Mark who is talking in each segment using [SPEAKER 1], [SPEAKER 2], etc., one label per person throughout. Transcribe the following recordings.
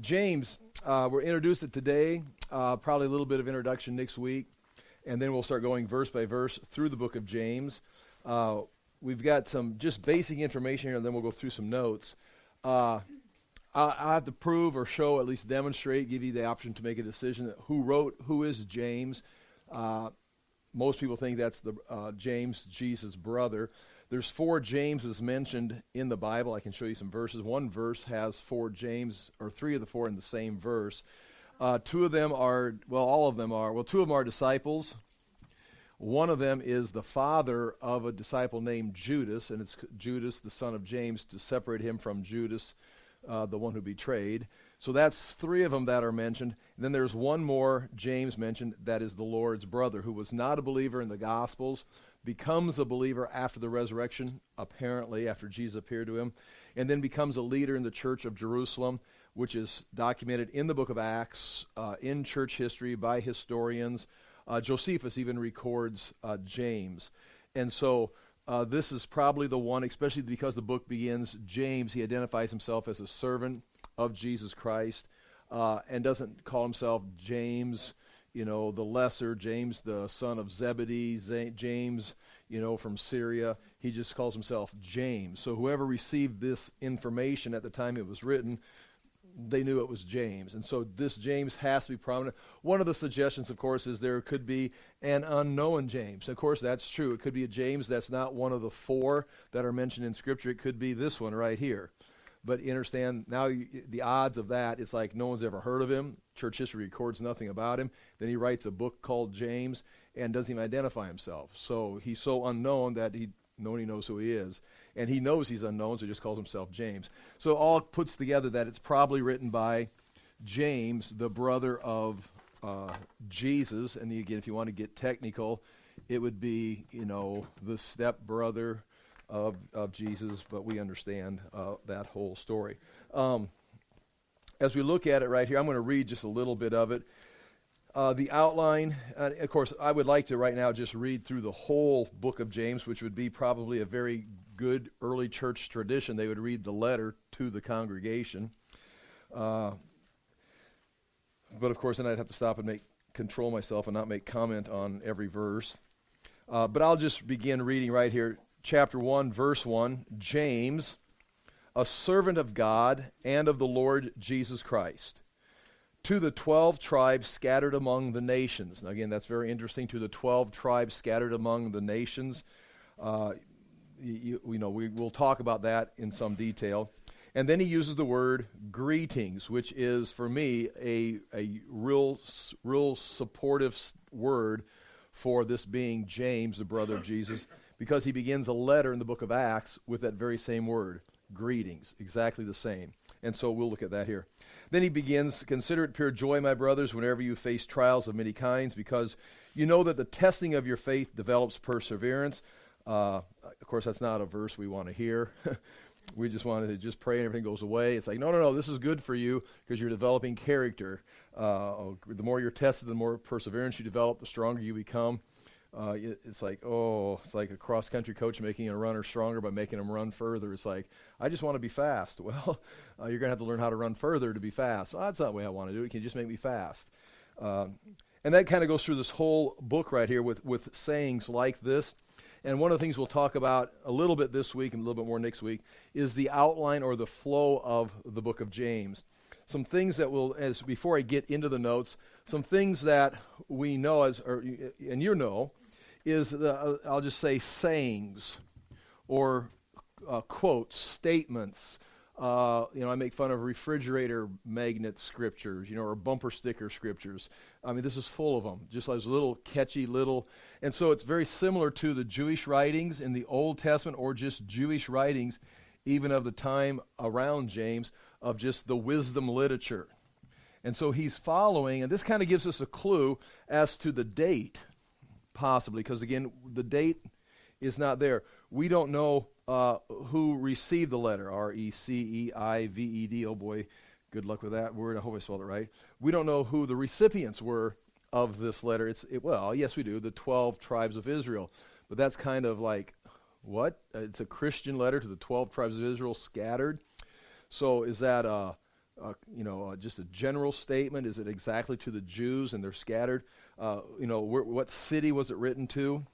[SPEAKER 1] James, uh, we're introduced it today, uh, probably a little bit of introduction next week, and then we'll start going verse by verse through the book of James. Uh, we've got some just basic information here, and then we'll go through some notes. Uh, I, I have to prove or show, at least demonstrate, give you the option to make a decision who wrote, who is James. Uh, most people think that's the uh, James, Jesus' brother. There's four Jameses mentioned in the Bible. I can show you some verses. One verse has four James, or three of the four in the same verse. Uh, two of them are, well, all of them are, well, two of them are disciples. One of them is the father of a disciple named Judas, and it's Judas, the son of James, to separate him from Judas, uh, the one who betrayed. So that's three of them that are mentioned. And then there's one more James mentioned that is the Lord's brother, who was not a believer in the Gospels, becomes a believer after the resurrection, apparently, after Jesus appeared to him, and then becomes a leader in the church of Jerusalem, which is documented in the book of Acts, uh, in church history by historians. Uh, Josephus even records uh, James. And so uh, this is probably the one, especially because the book begins James, he identifies himself as a servant of Jesus Christ uh, and doesn't call himself James you know, the lesser, James, the son of Zebedee, Z- James, you know, from Syria. He just calls himself James. So whoever received this information at the time it was written, they knew it was James. And so this James has to be prominent. One of the suggestions, of course, is there could be an unknown James. Of course, that's true. It could be a James that's not one of the four that are mentioned in Scripture. It could be this one right here. But understand now you, the odds of that, it's like no one's ever heard of him. Church history records nothing about him. Then he writes a book called James and doesn't even identify himself. So he's so unknown that he nobody knows who he is. And he knows he's unknown, so he just calls himself James. So all puts together that it's probably written by James, the brother of uh, Jesus. And again, if you want to get technical, it would be, you know, the step brother of, of Jesus, but we understand uh, that whole story. Um, as we look at it right here, I'm going to read just a little bit of it. Uh, the outline, uh, of course, I would like to right now just read through the whole book of James, which would be probably a very good early church tradition. They would read the letter to the congregation. Uh, but of course, then I'd have to stop and make control myself and not make comment on every verse. Uh, but I'll just begin reading right here chapter 1, verse 1, James, a servant of God and of the Lord Jesus Christ, to the 12 tribes scattered among the nations. Now, again, that's very interesting. To the 12 tribes scattered among the nations. Uh, you, you know, we will talk about that in some detail. And then he uses the word greetings, which is, for me, a, a real, real supportive word for this being James, the brother of Jesus because he begins a letter in the book of Acts with that very same word, greetings, exactly the same. And so we'll look at that here. Then he begins, Consider it pure joy, my brothers, whenever you face trials of many kinds, because you know that the testing of your faith develops perseverance. Uh, of course, that's not a verse we want to hear. we just wanted to just pray and everything goes away. It's like, no, no, no, this is good for you because you're developing character. Uh, the more you're tested, the more perseverance you develop, the stronger you become uh, it's like, oh, it's like a cross country coach making a runner stronger by making them run further. It's like, I just want to be fast. Well, uh, you're going to have to learn how to run further to be fast. That's not the way I want to do it. Can you just make me fast? Um, and that kind of goes through this whole book right here with, with sayings like this. And one of the things we'll talk about a little bit this week and a little bit more next week is the outline or the flow of the book of James. Some things that will, as before I get into the notes, some things that we know as, or, and you know, is the, uh, I'll just say sayings or uh, quotes, statements. Uh, you know, I make fun of refrigerator magnet scriptures, you know, or bumper sticker scriptures. I mean, this is full of them, just like little catchy little. And so it's very similar to the Jewish writings in the Old Testament or just Jewish writings, even of the time around James, of just the wisdom literature. And so he's following, and this kind of gives us a clue as to the date possibly, because again, the date is not there. We don't know uh, who received the letter R E C E I V E D. Oh boy, good luck with that word. I hope I spelled it right. We don't know who the recipients were of this letter. It's it, well, yes, we do. The twelve tribes of Israel, but that's kind of like what? Uh, it's a Christian letter to the twelve tribes of Israel scattered. So is that uh, uh, you know, uh, just a general statement? Is it exactly to the Jews and they're scattered? Uh, you know, wh- what city was it written to?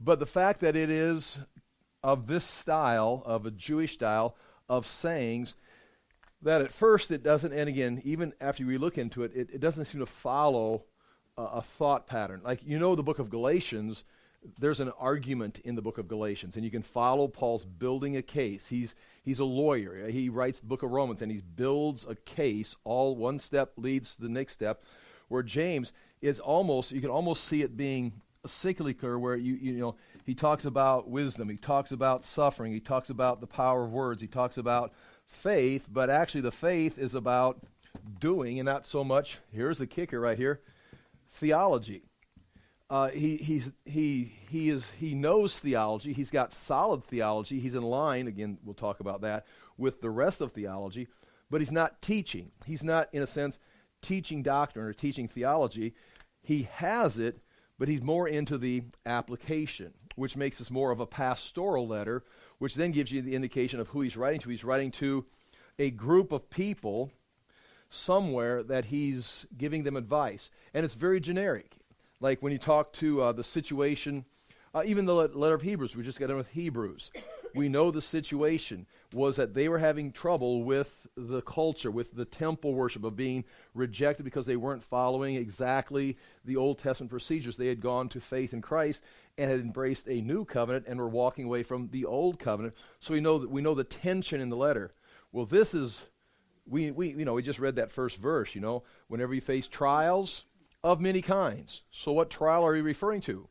[SPEAKER 1] But the fact that it is of this style, of a Jewish style of sayings, that at first it doesn't, and again, even after we look into it, it, it doesn't seem to follow a, a thought pattern. Like, you know, the book of Galatians, there's an argument in the book of Galatians, and you can follow Paul's building a case. He's, he's a lawyer. He writes the book of Romans, and he builds a case. All one step leads to the next step. Where James is almost, you can almost see it being cyclical, where you, you know, he talks about wisdom, he talks about suffering, he talks about the power of words, he talks about faith, but actually the faith is about doing and not so much, here's the kicker right here, theology. Uh, he, he's, he, he, is, he knows theology. He's got solid theology. He's in line, again, we'll talk about that, with the rest of theology, but he's not teaching. He's not, in a sense, teaching doctrine or teaching theology. He has it, but he's more into the application, which makes this more of a pastoral letter which then gives you the indication of who he's writing to. He's writing to a group of people somewhere that he's giving them advice. And it's very generic. Like when you talk to uh, the situation, uh, even the letter of Hebrews, we just got done with Hebrews. We know the situation was that they were having trouble with the culture, with the temple worship of being rejected because they weren't following exactly the Old Testament procedures. They had gone to faith in Christ and had embraced a new covenant and were walking away from the old covenant. So we know that we know the tension in the letter. Well, this is we, we you know we just read that first verse, you know, whenever you face trials of many kinds. So what trial are you referring to?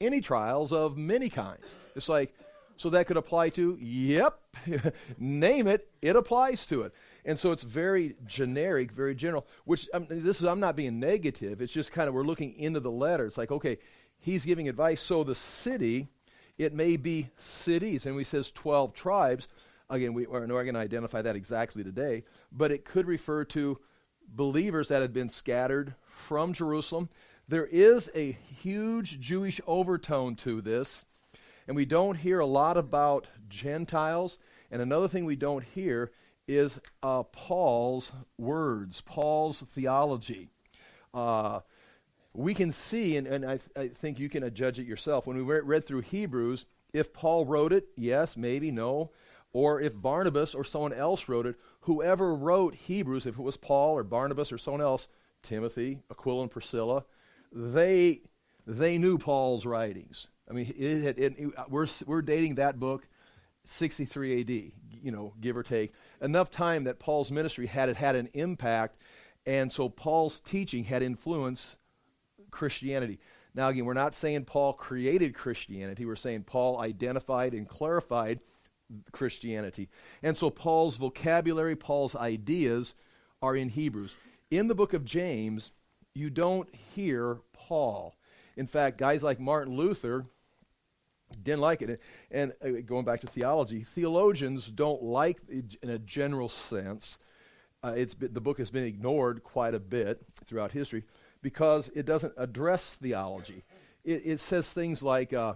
[SPEAKER 1] Any trials of many kinds. It's like so that could apply to, yep, name it, it applies to it. And so it's very generic, very general, which um, this is, I'm not being negative. It's just kind of, we're looking into the letter. It's like, okay, he's giving advice. So the city, it may be cities, and we says 12 tribes. Again, we are not going to identify that exactly today, but it could refer to believers that had been scattered from Jerusalem. There is a huge Jewish overtone to this and we don't hear a lot about Gentiles. And another thing we don't hear is uh, Paul's words, Paul's theology. Uh, we can see, and, and I, th- I, think you can judge it yourself, when we re- read through Hebrews, if Paul wrote it, yes, maybe, no. Or if Barnabas or someone else wrote it, whoever wrote Hebrews, if it was Paul or Barnabas or someone else, Timothy, Aquila, and Priscilla, they, they knew Paul's writings. I mean, it, it, it, we're, we're dating that book 63 AD, you know, give or take. Enough time that Paul's ministry had it had an impact, and so Paul's teaching had influenced Christianity. Now, again, we're not saying Paul created Christianity. We're saying Paul identified and clarified Christianity. And so Paul's vocabulary, Paul's ideas are in Hebrews. In the book of James, you don't hear Paul. In fact, guys like Martin Luther, didn't like it. And uh, going back to theology, theologians don't like in a general sense. Uh, it's been, the book has been ignored quite a bit throughout history because it doesn't address theology. It, it says things like, uh,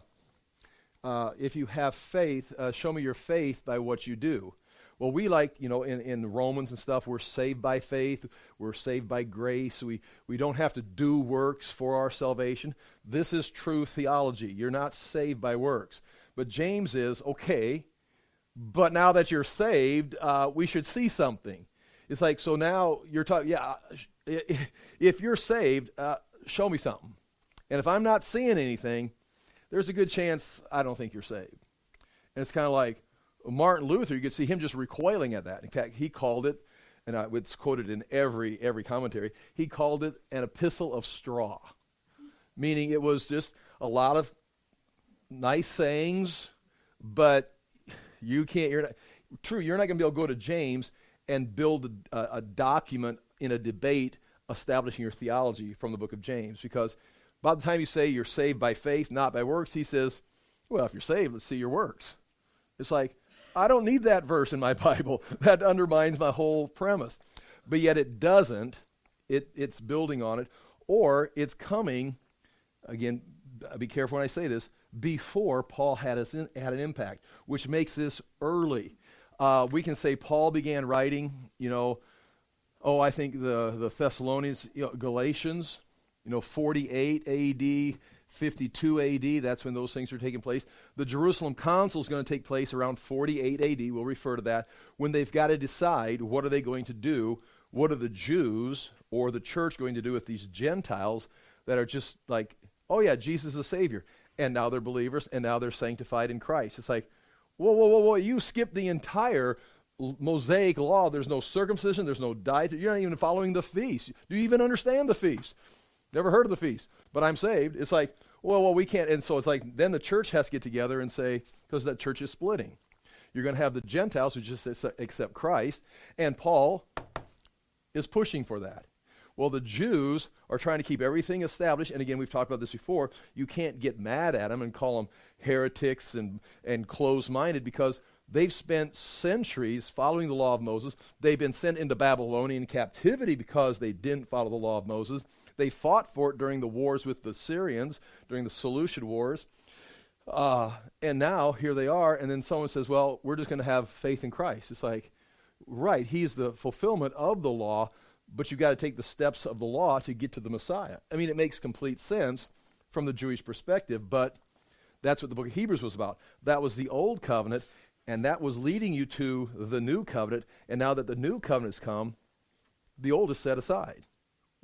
[SPEAKER 1] uh if you have faith, uh, show me your faith by what you do. Well, we like, you know, in, in Romans and stuff, we're saved by faith, we're saved by grace, we, we don't have to do works for our salvation. This is true theology. You're not saved by works. But James is, okay, but now that you're saved, uh, we should see something. It's like, so now you're talking, yeah, if you're saved, uh, show me something. And if I'm not seeing anything, there's a good chance I don't think you're saved. And it's kind of like, Martin Luther, you could see him just recoiling at that. In fact, he called it, and it's quoted in every every commentary. He called it an epistle of straw, meaning it was just a lot of nice sayings, but you can't. You're not true. You're not going to be able to go to James and build a, a document in a debate establishing your theology from the book of James, because by the time you say you're saved by faith, not by works, he says, well, if you're saved, let's see your works. It's like, I don't need that verse in my Bible. That undermines my whole premise. But yet it doesn't. It, it's building on it. Or it's coming, again, be careful when I say this, before Paul had, a, had an impact, which makes this early. Uh, we can say Paul began writing, you know, oh, I think the, the Thessalonians, you know, Galatians, you know, 48 AD, 52 AD, that's when those things are taking place. The Jerusalem Council is going to take place around 48 AD. We'll refer to that when they've got to decide what are they going to do. What are the Jews or the church going to do with these Gentiles that are just like, oh yeah, Jesus is the Savior, and now they're believers, and now they're sanctified in Christ. It's like, whoa, whoa, whoa, whoa! You skipped the entire Mosaic law. There's no circumcision. There's no diet. You're not even following the feast. Do you even understand the feast? Never heard of the feast, but I'm saved. It's like, well, well, we can't. And so it's like, then the church has to get together and say, because that church is splitting. You're going to have the Gentiles who just accept Christ, and Paul is pushing for that. Well, the Jews are trying to keep everything established. And again, we've talked about this before. You can't get mad at them and call them heretics and, and closed minded because they've spent centuries following the law of Moses. They've been sent into Babylonian captivity because they didn't follow the law of Moses. They fought for it during the wars with the Syrians, during the Seleucid Wars. Uh, and now here they are, and then someone says, Well, we're just going to have faith in Christ. It's like, right, he's the fulfillment of the law, but you've got to take the steps of the law to get to the Messiah. I mean, it makes complete sense from the Jewish perspective, but that's what the book of Hebrews was about. That was the old covenant, and that was leading you to the new covenant. And now that the new covenant's come, the old is set aside.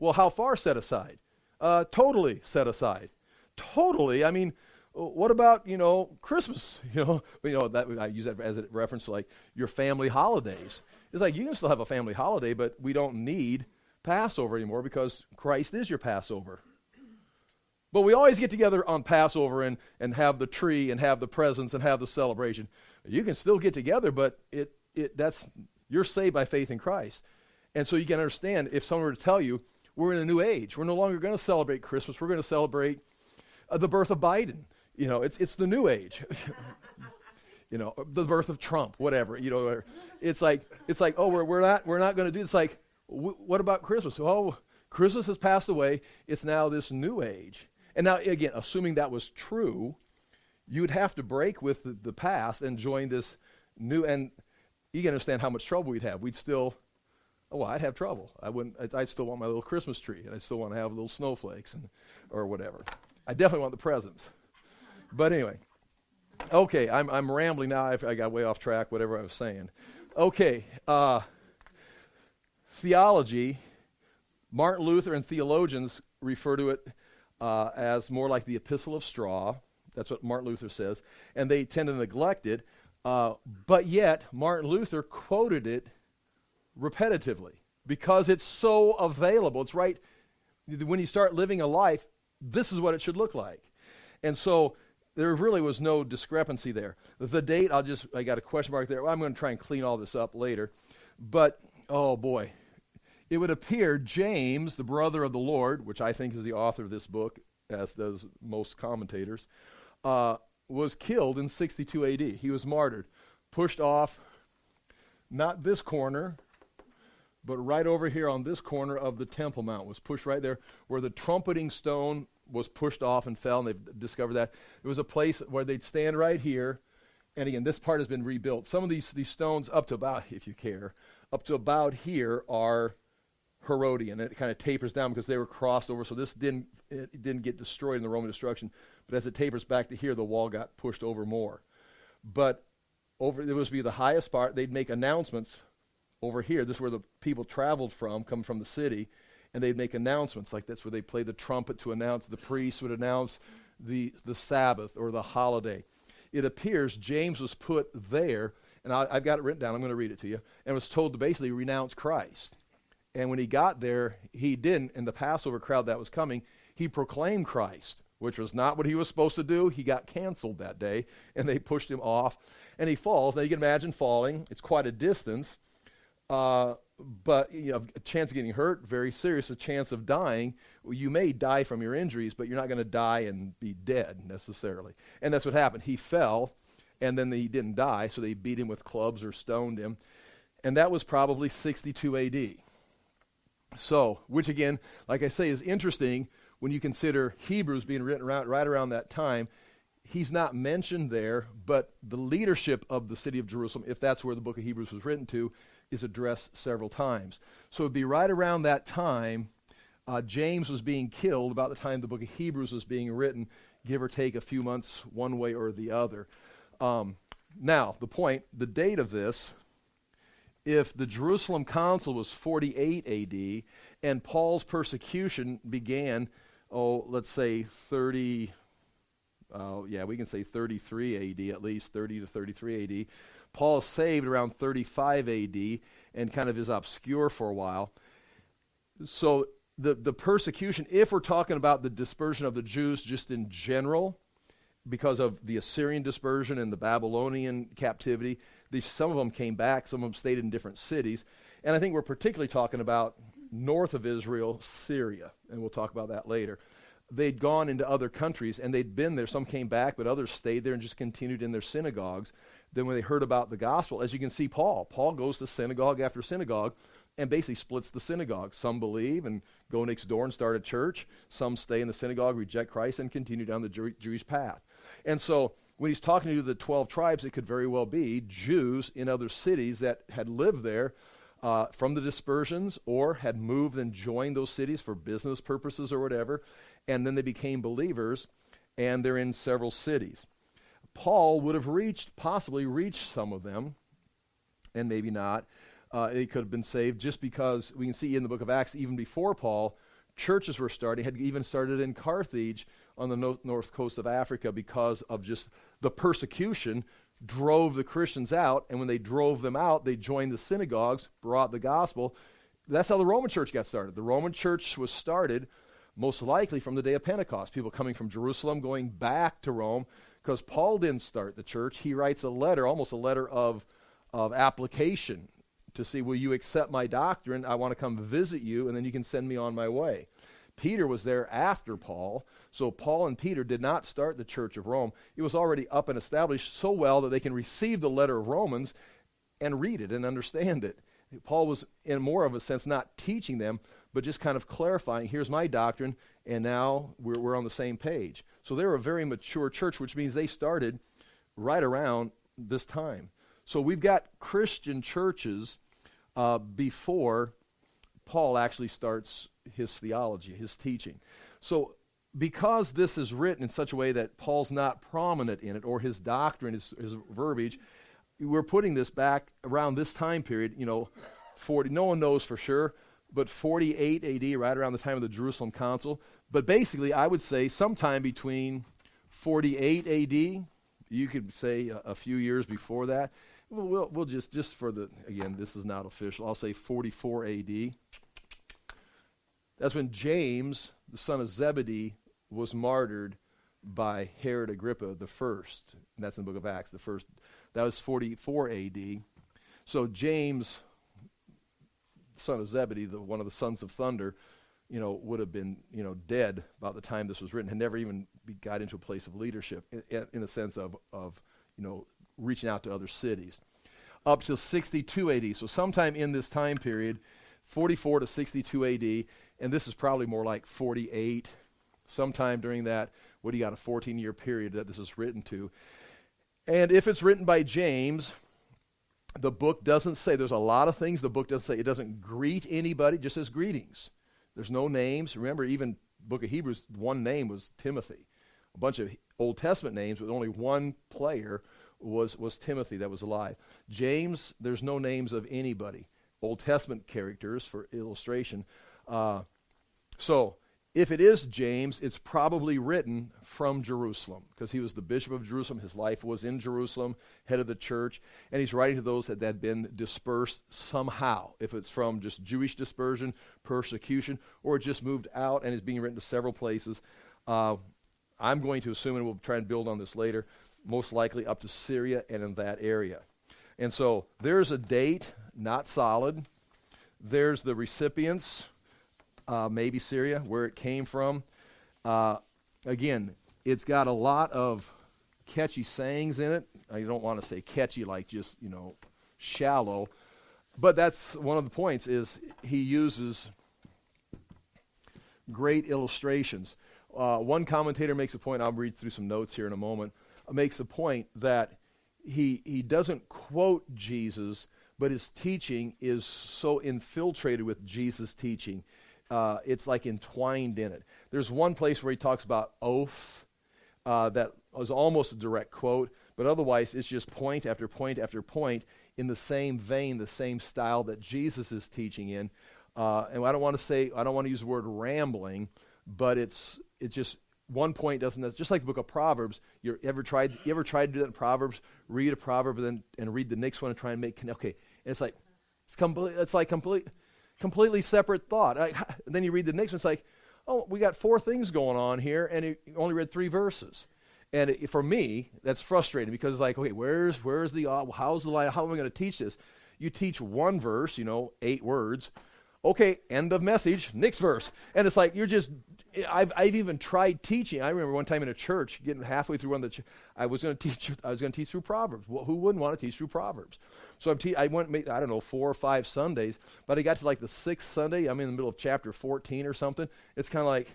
[SPEAKER 1] Well, how far set aside? Uh, totally set aside. Totally. I mean, what about you know Christmas? You know, you know that I use that as a reference to like your family holidays. It's like you can still have a family holiday, but we don't need Passover anymore because Christ is your Passover. But we always get together on Passover and, and have the tree and have the presents and have the celebration. You can still get together, but it, it that's you're saved by faith in Christ. And so you can understand if someone were to tell you, we're in a new age, we're no longer going to celebrate Christmas, we're going to celebrate uh, the birth of Biden. You know, it's, it's the new age. you know, the birth of Trump, whatever. You know, it's like, it's like oh, we're, we're not, we're not going to do It's like, what about Christmas? Oh, Christmas has passed away. It's now this new age. And now, again, assuming that was true, you would have to break with the, the past and join this new. And you can understand how much trouble we'd have. We'd still, oh, well, I'd have trouble. I wouldn't. I'd, I'd still want my little Christmas tree, and I still want to have little snowflakes and or whatever. I definitely want the presents. But anyway, okay, I'm I'm rambling now. I've, i got way off track. Whatever I was saying. Okay, uh, theology. Martin Luther and theologians refer to it uh, as more like the epistle of straw. That's what Martin Luther says. And they tend to neglect it. Uh, but yet, Martin Luther quoted it repetitively because it's so available. It's right when you start living a life, this is what it should look like. And so there really was no discrepancy there. The date, I'll just, I got a question mark there. I'm going to try and clean all this up later. But, oh boy, it would appear James, the brother of the Lord, which I think is the author of this book, as does most commentators, uh, was killed in 62 AD. He was martyred, pushed off, not this corner, but right over here on this corner of the Temple Mount, was pushed right there where the trumpeting stone was pushed off and fell, and they've discovered that. It was a place where they'd stand right here. And again, this part has been rebuilt. Some of these, these stones, up to about, if you care, up to about here are Herodian. It kind of tapers down because they were crossed over, so this didn't it didn't get destroyed in the Roman destruction. But as it tapers back to here, the wall got pushed over more. But over it was be the highest part. They'd make announcements over here. This is where the people traveled from, come from the city, and they'd make announcements like that's where they play the trumpet to announce. The priest would announce the the Sabbath or the holiday. It appears James was put there, and I, I've got it written down. I'm going to read it to you, and was told to basically renounce Christ. And when he got there, he didn't. In the Passover crowd that was coming, he proclaimed Christ, which was not what he was supposed to do. He got canceled that day, and they pushed him off. And he falls. Now you can imagine falling. It's quite a distance. Uh, but you know, a chance of getting hurt, very serious. A chance of dying. You may die from your injuries, but you're not going to die and be dead necessarily. And that's what happened. He fell, and then he didn't die, so they beat him with clubs or stoned him. And that was probably 62 AD. So, which again, like I say, is interesting when you consider Hebrews being written around, right around that time. he's not mentioned there, but the leadership of the city of Jerusalem, if that's where the book of Hebrews was written to, is addressed several times. So it'd be right around that time uh, James was being killed, about the time the book of Hebrews was being written, give or take a few months one way or the other. Um, now, the point, the date of this, if the Jerusalem Council was 48 AD and Paul's persecution began, oh, let's say 30, uh, yeah, we can say 33 AD, at least 30 to 33 AD. Paul saved around 35 AD and kind of is obscure for a while. So the, the persecution, if we're talking about the dispersion of the Jews just in general, because of the Assyrian dispersion and the Babylonian captivity, these, some of them came back, some of them stayed in different cities. And I think we're particularly talking about north of Israel, Syria, and we'll talk about that later. They'd gone into other countries and they'd been there. Some came back, but others stayed there and just continued in their synagogues. Then, when they heard about the gospel, as you can see, Paul, Paul goes to synagogue after synagogue and basically splits the synagogue. Some believe and go next door and start a church. Some stay in the synagogue, reject Christ, and continue down the Jew- Jewish path. And so when he's talking to the 12 tribes, it could very well be Jews in other cities that had lived there uh, from the dispersions or had moved and joined those cities for business purposes or whatever. And then they became believers, and they're in several cities. Paul would have reached, possibly reached some of them, and maybe not uh, it could have been saved just because we can see in the book of Acts, even before Paul, churches were starting, had even started in Carthage on the no- north coast of Africa because of just the persecution drove the Christians out. And when they drove them out, they joined the synagogues, brought the gospel. That's how the Roman church got started. The Roman church was started most likely from the day of Pentecost. People coming from Jerusalem going back to Rome because Paul didn't start the church. He writes a letter, almost a letter of, of application to see, will you accept my doctrine? I want to come visit you, and then you can send me on my way. Peter was there after Paul, so Paul and Peter did not start the church of Rome. It was already up and established so well that they can receive the letter of Romans and read it and understand it. Paul was, in more of a sense, not teaching them, but just kind of clarifying here's my doctrine, and now we're, we're on the same page. So they're a very mature church, which means they started right around this time. So we've got Christian churches uh, before Paul actually starts his theology, his teaching. So because this is written in such a way that Paul's not prominent in it, or his doctrine, his, his verbiage, we're putting this back around this time period, you know, 40, no one knows for sure, but 48 AD, right around the time of the Jerusalem Council. But basically, I would say sometime between 48 AD, you could say a, a few years before that, We'll, we'll just, just for the, again, this is not official, I'll say 44 AD. That's when James, the son of Zebedee, was martyred by Herod Agrippa the first. And that's in the book of Acts, the first. That was 44 AD. So James, son of Zebedee, the, one of the sons of thunder, you know, would have been, you know, dead about the time this was written, had never even got into a place of leadership in, in the sense of, of, you know, reaching out to other cities. Up to 62 AD. So, sometime in this time period, 44 to 62 AD, and this is probably more like 48, sometime during that, what do you got, a 14 year period that this is written to. And if it's written by James, the book doesn't say, there's a lot of things the book doesn't say. It doesn't greet anybody, just says greetings. There's no names. Remember, even book of Hebrews, one name was Timothy. A bunch of Old Testament names with only one player was, was Timothy that was alive. James, there's no names of anybody. Old Testament characters for illustration. Uh, so, if it is James, it's probably written from Jerusalem because he was the bishop of Jerusalem. His life was in Jerusalem, head of the church, and he's writing to those that had been dispersed somehow. If it's from just Jewish dispersion, persecution, or it just moved out and is being written to several places. Uh, I'm going to assume, and we'll try and build on this later, most likely up to Syria and in that area. And so there's a date, not solid. There's the recipients, uh, maybe Syria, where it came from. Uh, again, it's got a lot of catchy sayings in it. I don't want to say catchy like just, you know, shallow. But that's one of the points is he uses great illustrations. Uh, one commentator makes a point, I'll read through some notes here in a moment, uh, makes a point that he, he doesn't quote Jesus, but his teaching is so infiltrated with Jesus' teaching. Uh, it's like entwined in it. There's one place where he talks about oath uh, that was almost a direct quote, but otherwise it's just point after point after point in the same vein, the same style that Jesus is teaching in. Uh, and I don't want to say, I don't want to use the word rambling, but it's, it's just one point doesn't, just like the book of Proverbs, you ever tried, you ever tried to do that in Proverbs? Read a proverb and then and read the next one and try and make, okay. And it's like, it's, complete, it's like complete, completely separate thought. I, then you read the next one, it's like, oh, we got four things going on here, and you only read three verses. And it, for me, that's frustrating because it's like, okay, where's where's the uh, how's the? How am I going to teach this? You teach one verse, you know, eight words. Okay, end of message. Next verse, and it's like you're just. I've I've even tried teaching. I remember one time in a church, getting halfway through one of the. Ch- I was going to teach. I was going to teach through Proverbs. Well, who wouldn't want to teach through Proverbs? So te- i went. I don't know four or five Sundays, but I got to like the sixth Sunday. I'm in the middle of chapter 14 or something. It's kind of like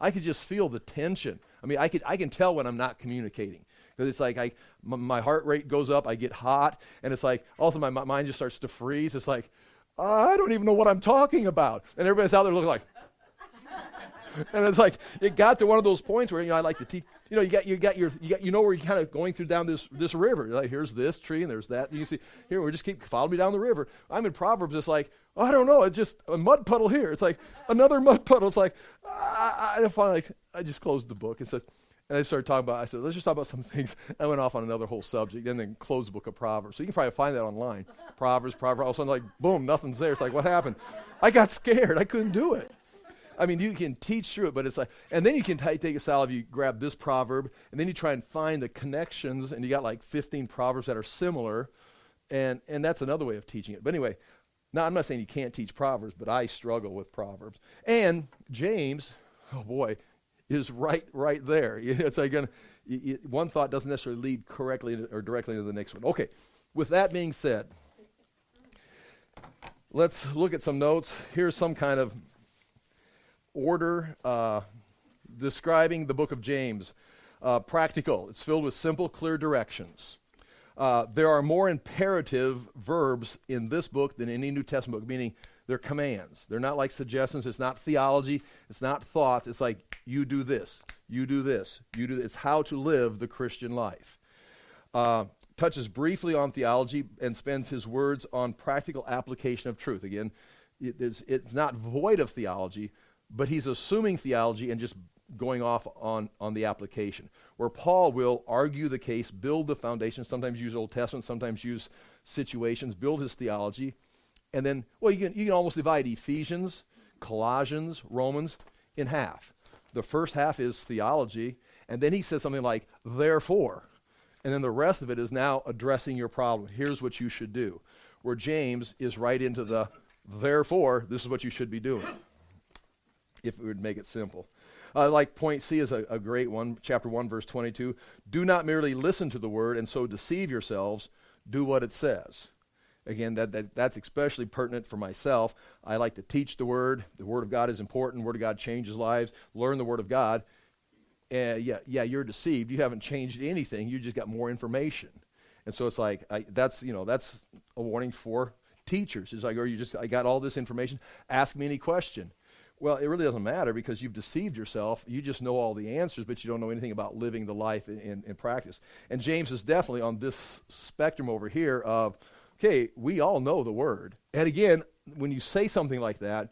[SPEAKER 1] I could just feel the tension. I mean, I, could, I can tell when I'm not communicating. Because it's like I, m- my heart rate goes up, I get hot, and it's like also my, my mind just starts to freeze. It's like, I don't even know what I'm talking about. And everybody's out there looking like, and it's like it got to one of those points where you know I like to teach. You know, you got you got your you, got, you know where you're kind of going through down this this river. Like here's this tree and there's that. And you see here we just keep follow me down the river. I'm in Proverbs. It's like I don't know. It's just a mud puddle here. It's like another mud puddle. It's like, ah, I, I finally, I just closed the book and said, and I started talking about, I said, let's just talk about some things. I went off on another whole subject and then closed the book of Proverbs. So you can probably find that online. Proverbs, Proverbs, all of a sudden, like, boom, nothing's there. It's like, what happened? I got scared. I couldn't do it. I mean, you can teach through it, but it's like, and then you can t- take a salve, you grab this proverb, and then you try and find the connections, and you got like 15 proverbs that are similar, and, and that's another way of teaching it. But anyway, now, I'm not saying you can't teach Proverbs, but I struggle with Proverbs. And James, oh boy, is right right there. It's like gonna, one thought doesn't necessarily lead correctly or directly to the next one. Okay, with that being said, let's look at some notes. Here's some kind of order uh, describing the book of James. Uh, practical. It's filled with simple, clear directions. Uh, there are more imperative verbs in this book than any New Testament book, meaning they're commands. They're not like suggestions. It's not theology. It's not thoughts. It's like, you do this, you do this, you do this. It's how to live the Christian life. Uh, touches briefly on theology and spends his words on practical application of truth. Again, it, it's, it's not void of theology, but he's assuming theology and just going off on, on the application, where Paul will argue the case, build the foundation, sometimes use Old Testament, sometimes use situations, build his theology, and then, well, you can, you can almost divide Ephesians, Colossians, Romans in half. The first half is theology, and then he says something like, therefore. And then the rest of it is now addressing your problem. Here's what you should do. Where James is right into the, therefore, this is what you should be doing, if we would make it simple. Uh, like point C is a, a great one, chapter 1, verse 22. Do not merely listen to the word and so deceive yourselves, do what it says. Again, that, that, that's especially pertinent for myself. I like to teach the Word. The Word of God is important. Word of God changes lives. Learn the Word of God. Uh, yeah, yeah, you're deceived. You haven't changed anything. You just got more information. And so it's like, I, that's, you know, that's a warning for teachers. It's like, or you just, I got all this information. Ask me any question. Well, it really doesn't matter because you've deceived yourself. You just know all the answers, but you don't know anything about living the life in, in, in practice. And James is definitely on this spectrum over here of, okay, we all know the word. And again, when you say something like that,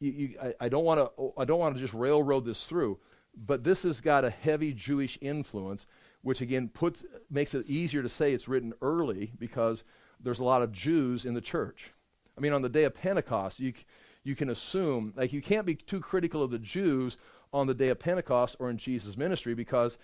[SPEAKER 1] you, you, I, I, don't want to I don't want to just railroad this through, but this has got a heavy Jewish influence, which again puts makes it easier to say it's written early because there's a lot of Jews in the church. I mean, on the day of Pentecost, you you can assume, like, you can't be too critical of the Jews on the day of Pentecost or in Jesus' ministry because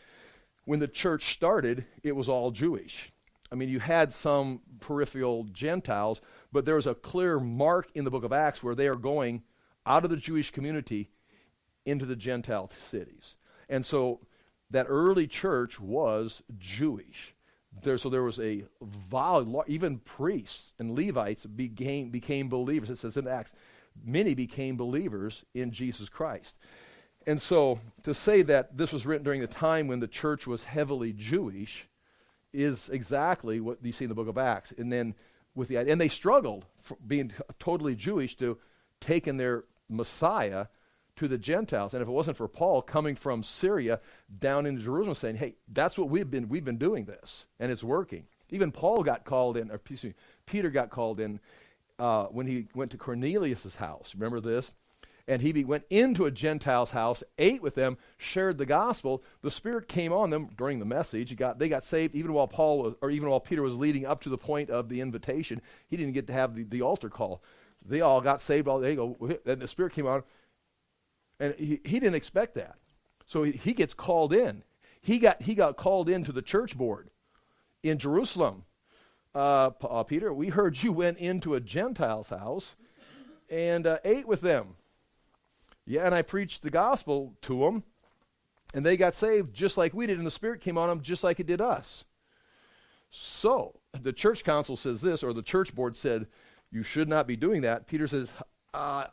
[SPEAKER 1] when the church started, it was all Jewish. I mean, you had some peripheral Gentiles, but there was a clear mark in the book of Acts where they are going out of the Jewish community into the Gentile cities. And so that early church was Jewish. There, so there was a vol, even priests and Levites became, became believers. It says in Acts, many became believers in Jesus Christ. And so to say that this was written during the time when the church was heavily Jewish is exactly what you see in the book of Acts. And then with the and they struggled being totally Jewish to taking their Messiah to the Gentiles. And if it wasn't for Paul coming from Syria down into Jerusalem saying, "Hey, that's what we've been we've been doing this, and it's working." Even Paul got called in, or me, Peter got called in uh, when he went to Cornelius's house. Remember this? and he went into a Gentile's house, ate with them, shared the gospel. The Spirit came on them during the message. Got, they got saved even while Paul was, or even while Peter was leading up to the point of the invitation. He didn't get to have the, the altar call. They all got saved. All they go, and the Spirit came on, and he, he didn't expect that. So he, he gets called in. He got he got called into the church board in Jerusalem. Uh, uh, Peter, we heard you went into a Gentile's house and uh, ate with them. Yeah, and I preached the gospel to them, and they got saved just like we did, and the Spirit came on them just like it did us. So, the church council says this, or the church board said, you should not be doing that. Peter says, uh,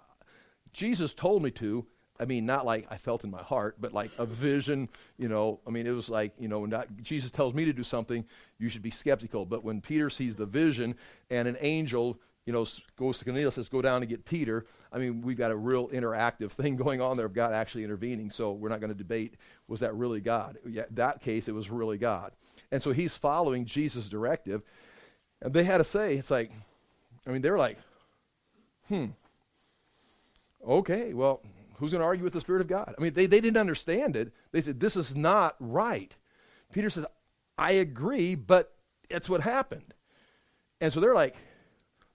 [SPEAKER 1] Jesus told me to. I mean, not like I felt in my heart, but like a vision, you know. I mean, it was like, you know, when Jesus tells me to do something, you should be skeptical. But when Peter sees the vision and an angel you know, goes to Cornelius, says, go down and get Peter. I mean, we've got a real interactive thing going on there of God actually intervening. So we're not going to debate, was that really God? Yeah, that case, it was really God. And so he's following Jesus' directive. And they had to say, it's like, I mean, they're like, hmm, okay, well, who's going to argue with the Spirit of God? I mean, they, they didn't understand it. They said, this is not right. Peter says, I agree, but that's what happened. And so they're like,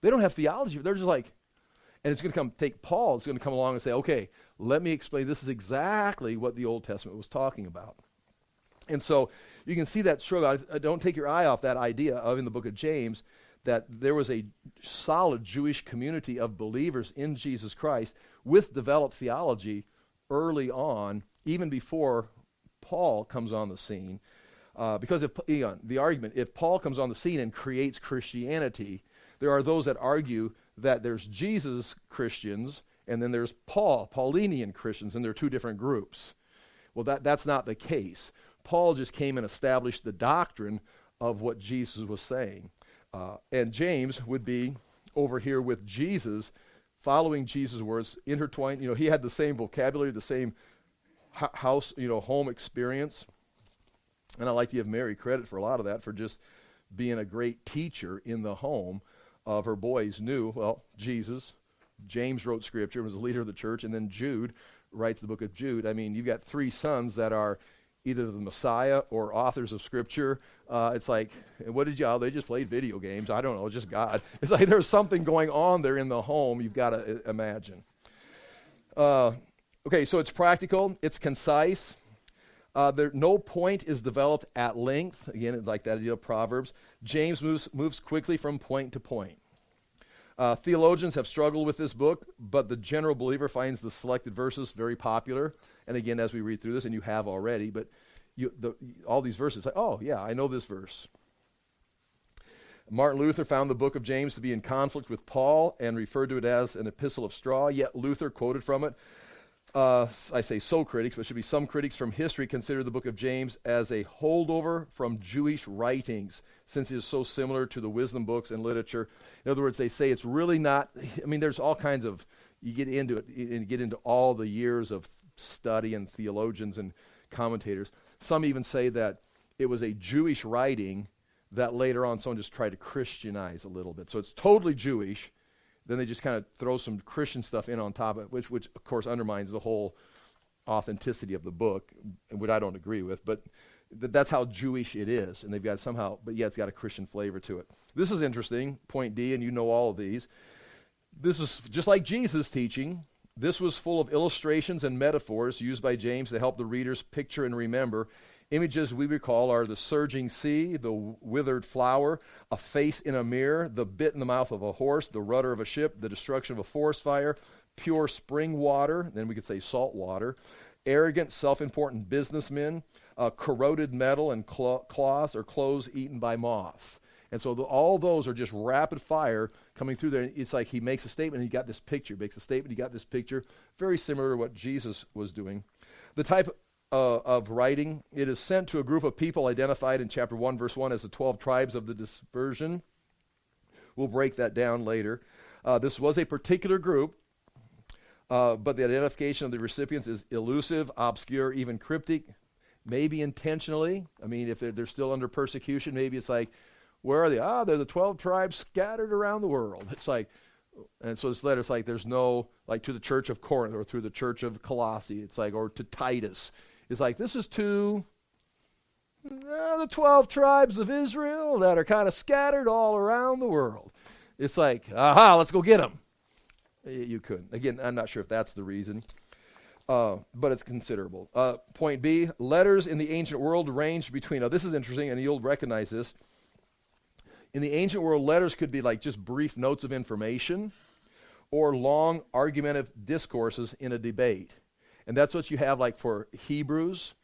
[SPEAKER 1] they don't have theology. They're just like, and it's going to come take Paul. It's going to come along and say, okay, let me explain. This is exactly what the Old Testament was talking about. And so you can see that struggle. Don't take your eye off that idea of in the book of James that there was a solid Jewish community of believers in Jesus Christ with developed theology early on, even before Paul comes on the scene. Uh, because if Eon, the argument, if Paul comes on the scene and creates Christianity, there are those that argue that there's Jesus Christians and then there's Paul, Paulinian Christians, and they're two different groups. Well, that, that's not the case. Paul just came and established the doctrine of what Jesus was saying. Uh, and James would be over here with Jesus, following Jesus' words, intertwined. You know, he had the same vocabulary, the same house, you know, home experience. And I like to give Mary credit for a lot of that, for just being a great teacher in the home of her boys knew, well, Jesus. James wrote scripture, was the leader of the church, and then Jude writes the book of Jude. I mean, you've got three sons that are either the Messiah or authors of scripture. Uh, it's like, what did y'all? They just played video games. I don't know, just God. It's like there's something going on there in the home. You've got to uh, imagine. Uh, okay, so it's practical. It's concise. Uh, there, no point is developed at length. Again, like that idea of Proverbs. James moves, moves quickly from point to point. Uh, theologians have struggled with this book, but the general believer finds the selected verses very popular. And again, as we read through this, and you have already, but you, the, all these verses, like, oh, yeah, I know this verse. Martin Luther found the book of James to be in conflict with Paul and referred to it as an epistle of straw, yet Luther quoted from it uh, I say so critics, but should be some critics from history consider the book of James as a holdover from Jewish writings, since it is so similar to the wisdom books and literature. In other words, they say it's really not. I mean, there's all kinds of. You get into it and get into all the years of study and theologians and commentators. Some even say that it was a Jewish writing that later on someone just tried to Christianize a little bit. So it's totally Jewish then they just kind of throw some Christian stuff in on top of it, which, which of course undermines the whole authenticity of the book, which I don't agree with. But th- that's how Jewish it is, and they've got somehow, but yeah, it's got a Christian flavor to it. This is interesting, point D, and you know all of these. This is just like Jesus' teaching. This was full of illustrations and metaphors used by James to help the readers picture and remember Images we recall are the surging sea, the withered flower, a face in a mirror, the bit in the mouth of a horse, the rudder of a ship, the destruction of a forest fire, pure spring water, then we could say salt water, arrogant, self important businessmen, uh, corroded metal and cl- cloth or clothes eaten by moths. And so the, all those are just rapid fire coming through there. It's like he makes a statement and you got this picture, makes a statement, you got this picture, very similar to what Jesus was doing. The type uh, of writing, it is sent to a group of people identified in chapter 1, verse 1 as the 12 tribes of the dispersion. We'll break that down later. Uh, this was a particular group, uh, but the identification of the recipients is elusive, obscure, even cryptic, maybe intentionally. I mean, if they're, they're still under persecution, maybe it's like, where are they? Ah, they're the 12 tribes scattered around the world. It's like, and so this letter, it's like there's no, like to the church of Corinth or through the church of Colossae, it's like, or to Titus. It's like, this is to uh, the 12 tribes of Israel that are kind of scattered all around the world. It's like, aha, let's go get them. You couldn't. Again, I'm not sure if that's the reason, uh, but it's considerable. Uh, point B letters in the ancient world ranged between, now this is interesting, and you'll recognize this. In the ancient world, letters could be like just brief notes of information or long argumentative discourses in a debate. And that's what you have like for Hebrews.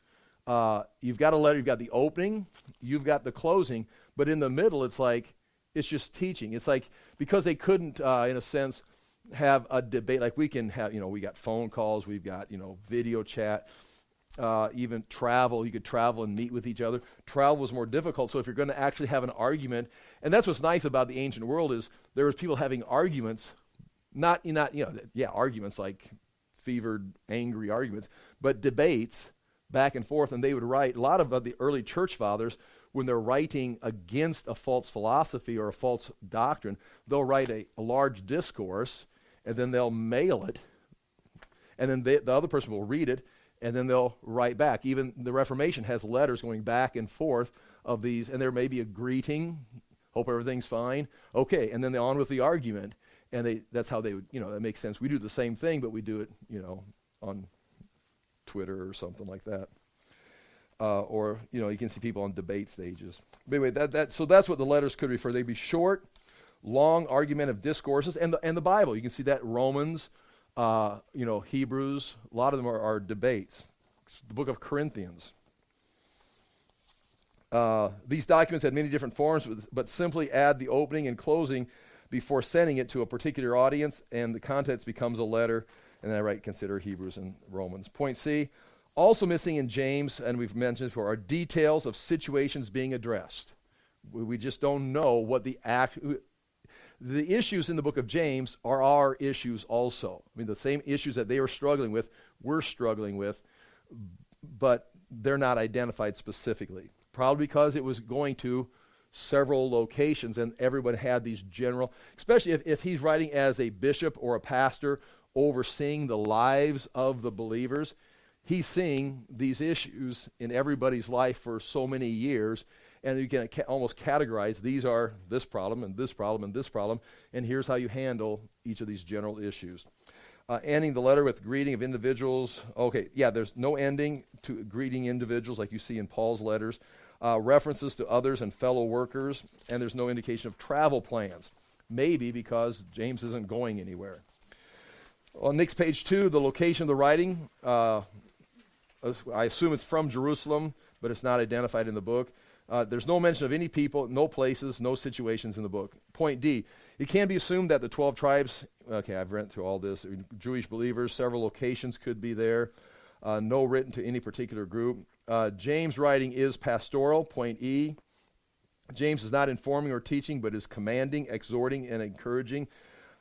[SPEAKER 1] Uh, you've got a letter, you've got the opening, you've got the closing, but in the middle, it's like, it's just teaching. It's like, because they couldn't, uh, in a sense, have a debate, like we can have, you know, we got phone calls, we've got, you know, video chat uh, even travel. You could travel and meet with each other. Travel was more difficult. So if you're going to actually have an argument, and that's what's nice about the ancient world is there was people having arguments, not not you know yeah arguments like fevered angry arguments, but debates back and forth. And they would write a lot of the early church fathers when they're writing against a false philosophy or a false doctrine, they'll write a, a large discourse and then they'll mail it, and then they, the other person will read it and then they'll write back. Even the Reformation has letters going back and forth of these, and there may be a greeting, hope everything's fine, okay, and then on with the argument, and they, that's how they would, you know, that makes sense. We do the same thing, but we do it, you know, on Twitter or something like that. Uh, or, you know, you can see people on debate stages. But anyway, that, that, so that's what the letters could refer. They'd be short, long argumentative discourses, and the, and the Bible. You can see that Romans, uh, you know, Hebrews, a lot of them are, are debates. It's the book of Corinthians. Uh, these documents had many different forms, but simply add the opening and closing before sending it to a particular audience, and the contents becomes a letter. And then I write, consider Hebrews and Romans. Point C, also missing in James, and we've mentioned before, are details of situations being addressed. We, we just don't know what the act, the issues in the book of James are our issues also. I mean, the same issues that they were struggling with, we're struggling with, but they're not identified specifically. Probably because it was going to several locations and everyone had these general, especially if, if he's writing as a bishop or a pastor overseeing the lives of the believers, he's seeing these issues in everybody's life for so many years and you can ca- almost categorize these are this problem and this problem and this problem, and here's how you handle each of these general issues. Uh, ending the letter with greeting of individuals. Okay, yeah, there's no ending to greeting individuals like you see in Paul's letters. Uh, references to others and fellow workers, and there's no indication of travel plans. Maybe because James isn't going anywhere. On next page two, the location of the writing. Uh, I assume it's from Jerusalem, but it's not identified in the book. Uh, there's no mention of any people, no places, no situations in the book. Point D. It can be assumed that the 12 tribes, okay, I've read through all this, Jewish believers, several locations could be there, uh, no written to any particular group. Uh, James' writing is pastoral. Point E. James is not informing or teaching, but is commanding, exhorting, and encouraging.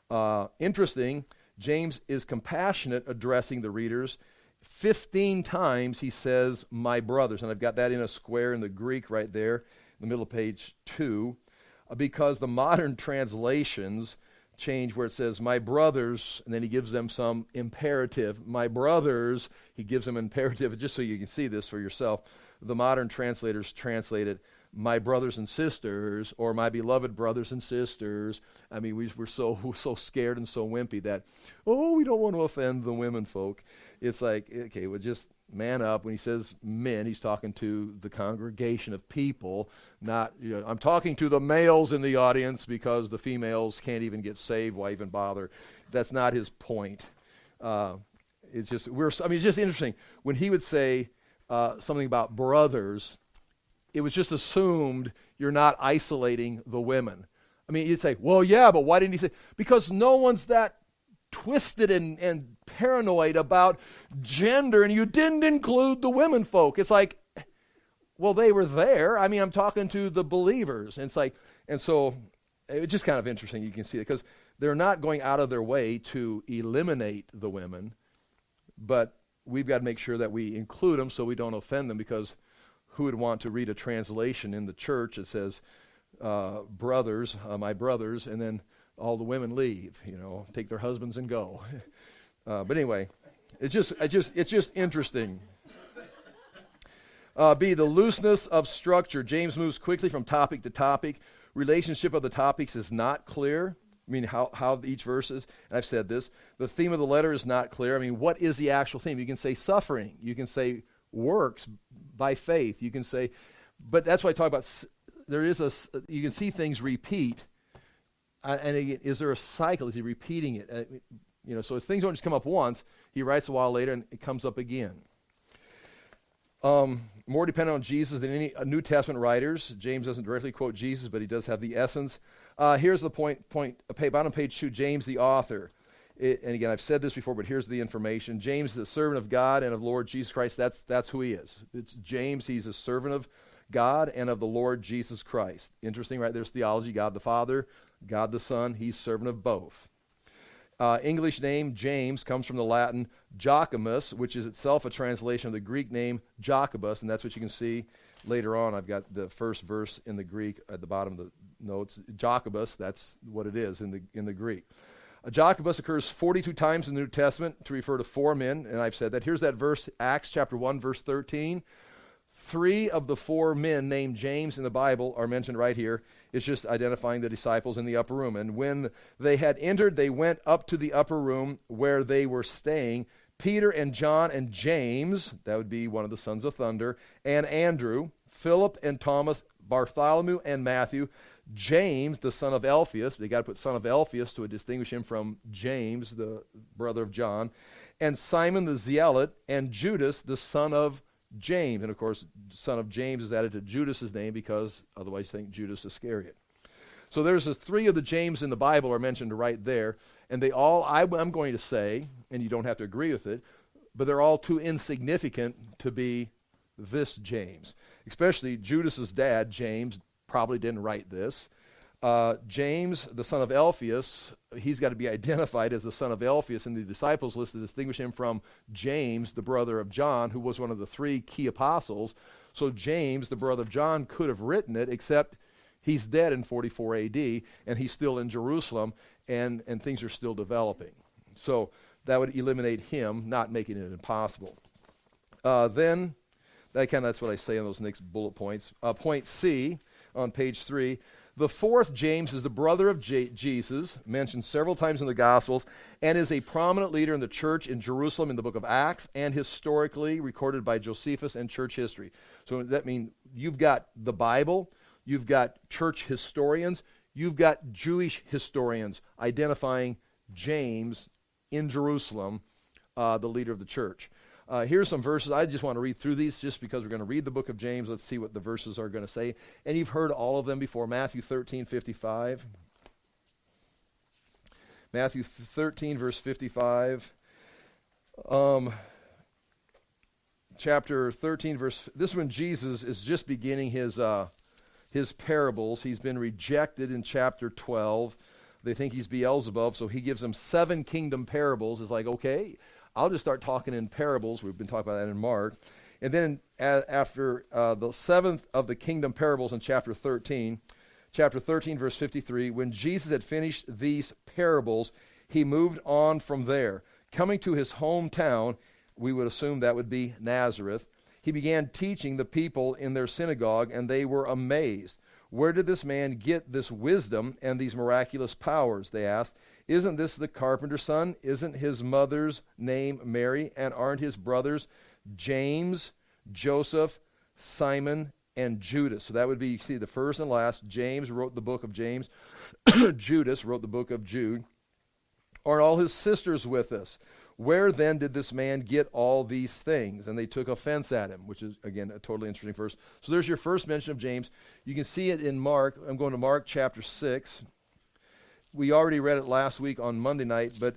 [SPEAKER 1] Uh, interesting, James is compassionate, addressing the readers 15 times he says, my brothers. And I've got that in a square in the Greek right there, in the middle of page 2, uh, because the modern translations change where it says, my brothers, and then he gives them some imperative. My brothers, he gives them imperative, just so you can see this for yourself. The modern translators translate it, my brothers and sisters, or my beloved brothers and sisters. I mean, we, we're so, so scared and so wimpy that, oh, we don't want to offend the women folk it's like, okay, well, just man up. When he says men, he's talking to the congregation of people, not, you know, I'm talking to the males in the audience because the females can't even get saved. Why even bother? That's not his point. Uh, it's just, we're, I mean, it's just interesting. When he would say uh, something about brothers, it was just assumed you're not isolating the women. I mean, you'd say, well, yeah, but why didn't he say? Because no one's that twisted and, and paranoid about gender and you didn't include the women folk. It's like, well, they were there. I mean, I'm talking to the believers. And it's like, and so it's just kind of interesting. You can see it because they're not going out of their way to eliminate the women, but we've got to make sure that we include them so we don't offend them because who would want to read a translation in the church that says, uh, brothers, uh, my brothers, and then all the women leave, you know, take their husbands and go. Uh, but anyway, it's just, it's just, it's just interesting. Uh, B, the looseness of structure. James moves quickly from topic to topic. Relationship of the topics is not clear. I mean, how, how each verse is. And I've said this. The theme of the letter is not clear. I mean, what is the actual theme? You can say suffering. You can say works by faith. You can say, but that's why I talk about. There is a. You can see things repeat, uh, and again, is there a cycle? Is he repeating it? Uh, you know, so things don't just come up once, he writes a while later and it comes up again. Um, more dependent on Jesus than any uh, New Testament writers. James doesn't directly quote Jesus, but he does have the essence. Uh, here's the point, point uh, bottom page two, James the author. It, and again, I've said this before, but here's the information. James, the servant of God and of Lord Jesus Christ, that's, that's who he is. It's James, he's a servant of God and of the Lord Jesus Christ. Interesting, right? There's theology God the Father, God the Son, he's servant of both. Uh, English name James comes from the Latin Joachimus, which is itself a translation of the Greek name Jacobus, and that's what you can see later on. I've got the first verse in the Greek at the bottom of the notes. Jacobus, that's what it is in the, in the Greek. Jacobus occurs 42 times in the New Testament to refer to four men, and I've said that. Here's that verse, Acts chapter 1, verse 13. Three of the four men named James in the Bible are mentioned right here. It's just identifying the disciples in the upper room. And when they had entered, they went up to the upper room where they were staying. Peter and John and James, that would be one of the sons of thunder, and Andrew, Philip and Thomas, Bartholomew and Matthew, James, the son of Alphaeus. They got to put son of Alphaeus to distinguish him from James, the brother of John, and Simon the Zealot, and Judas, the son of James. And of course, son of James is added to Judas's name because otherwise you think Judas Iscariot. So there's a, three of the James in the Bible are mentioned right there, and they all, I, I'm going to say, and you don't have to agree with it, but they're all too insignificant to be this James. Especially Judas's dad, James, probably didn't write this. Uh, James, the son of Alphaeus, he's got to be identified as the son of Alphaeus in the disciples list to distinguish him from James, the brother of John, who was one of the three key apostles. So James, the brother of John, could have written it, except he's dead in 44 AD, and he's still in Jerusalem, and, and things are still developing. So that would eliminate him, not making it impossible. Uh, then, that kind of that's what I say in those next bullet points. Uh, point C on page three the fourth, James, is the brother of J- Jesus, mentioned several times in the Gospels, and is a prominent leader in the church in Jerusalem in the book of Acts and historically recorded by Josephus and church history. So that means you've got the Bible, you've got church historians, you've got Jewish historians identifying James in Jerusalem, uh, the leader of the church. Uh, here's some verses. I just want to read through these just because we're going to read the book of James. Let's see what the verses are going to say. And you've heard all of them before. Matthew 13, 55. Matthew 13, verse 55. Um, chapter 13, verse. This one, Jesus is just beginning his, uh, his parables. He's been rejected in chapter 12. They think he's Beelzebub, so he gives them seven kingdom parables. It's like, okay, I'll just start talking in parables. We've been talking about that in Mark. And then after uh, the seventh of the kingdom parables in chapter 13, chapter 13, verse 53, when Jesus had finished these parables, he moved on from there. Coming to his hometown, we would assume that would be Nazareth, he began teaching the people in their synagogue, and they were amazed. Where did this man get this wisdom and these miraculous powers? They asked. Isn't this the carpenter's son? Isn't his mother's name Mary? And aren't his brothers James, Joseph, Simon, and Judas? So that would be, you see, the first and last. James wrote the book of James. Judas wrote the book of Jude. Aren't all his sisters with us? Where then did this man get all these things? And they took offense at him, which is, again, a totally interesting verse. So there's your first mention of James. You can see it in Mark. I'm going to Mark chapter 6 we already read it last week on Monday night, but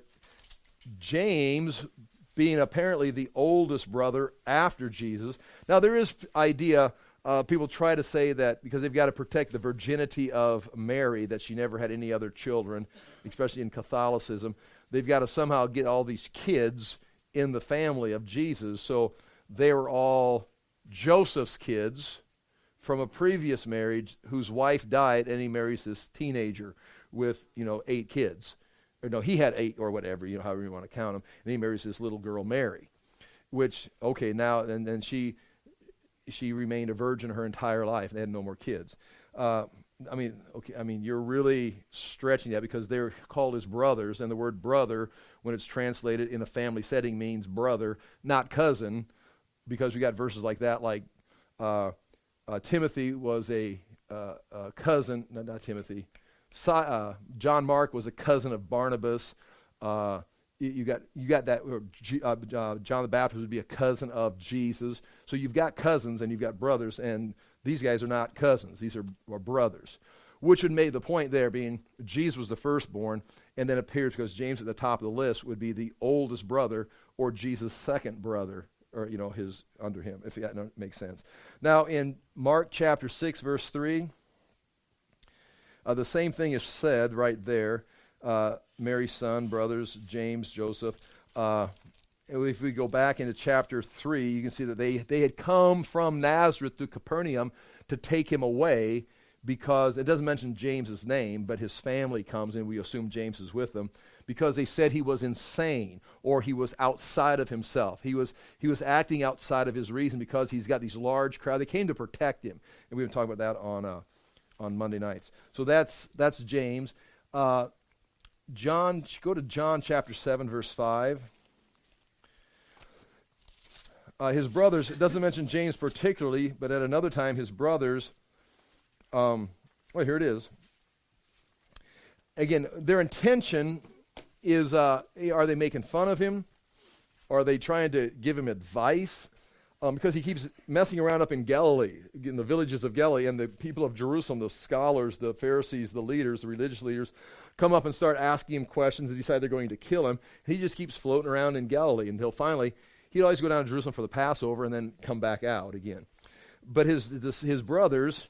[SPEAKER 1] James being apparently the oldest brother after Jesus. Now, there is idea, uh, people try to say that because they've got to protect the virginity of Mary, that she never had any other children, especially in Catholicism. They've got to somehow get all these kids in the family of Jesus. So they were all Joseph's kids from a previous marriage whose wife died, and he marries this teenager with, you know, eight kids or no, he had eight or whatever, you know, however you want to count them. And he marries this little girl, Mary, which, okay, now, and then she, she remained a virgin her entire life. and had no more kids. Uh, I mean, okay, I mean, you're really stretching that because they're called as brothers, and the word brother, when it's translated in a family setting, means brother, not cousin, because we got verses like that, like uh, uh, Timothy was a uh, cousin, no, not Timothy, uh, John Mark was a cousin of Barnabas. Uh, you, got you got that. Uh, uh, John the Baptist would be a cousin of Jesus. So you've got cousins and you've got brothers, and these guys are not cousins. These are, are brothers. Which would make the point there being Jesus was the firstborn, and then appears because James at the top of the list would be the oldest brother or Jesus' second brother, or you know his under him, if that makes sense. Now in Mark chapter six verse three. Uh, the same thing is said right there. Uh, Mary's son, brothers, James, Joseph. Uh, if we go back into chapter 3, you can see that they, they had come from Nazareth to Capernaum to take him away because it doesn't mention James's name, but his family comes, and we assume James is with them, because they said he was insane or he was outside of himself. He was, he was acting outside of his reason because he's got these large crowd. They came to protect him. And we've been talking about that on uh, on Monday nights. So that's that's James. Uh, John, go to John chapter seven, verse five. Uh, his brothers. It doesn't mention James particularly, but at another time, his brothers. Um, well, here it is. Again, their intention is: uh, are they making fun of him? Are they trying to give him advice? Um, because he keeps messing around up in Galilee, in the villages of Galilee, and the people of Jerusalem, the scholars, the Pharisees, the leaders, the religious leaders, come up and start asking him questions and decide they're going to kill him. He just keeps floating around in Galilee until finally he'd always go down to Jerusalem for the Passover and then come back out again. But his, this, his brothers,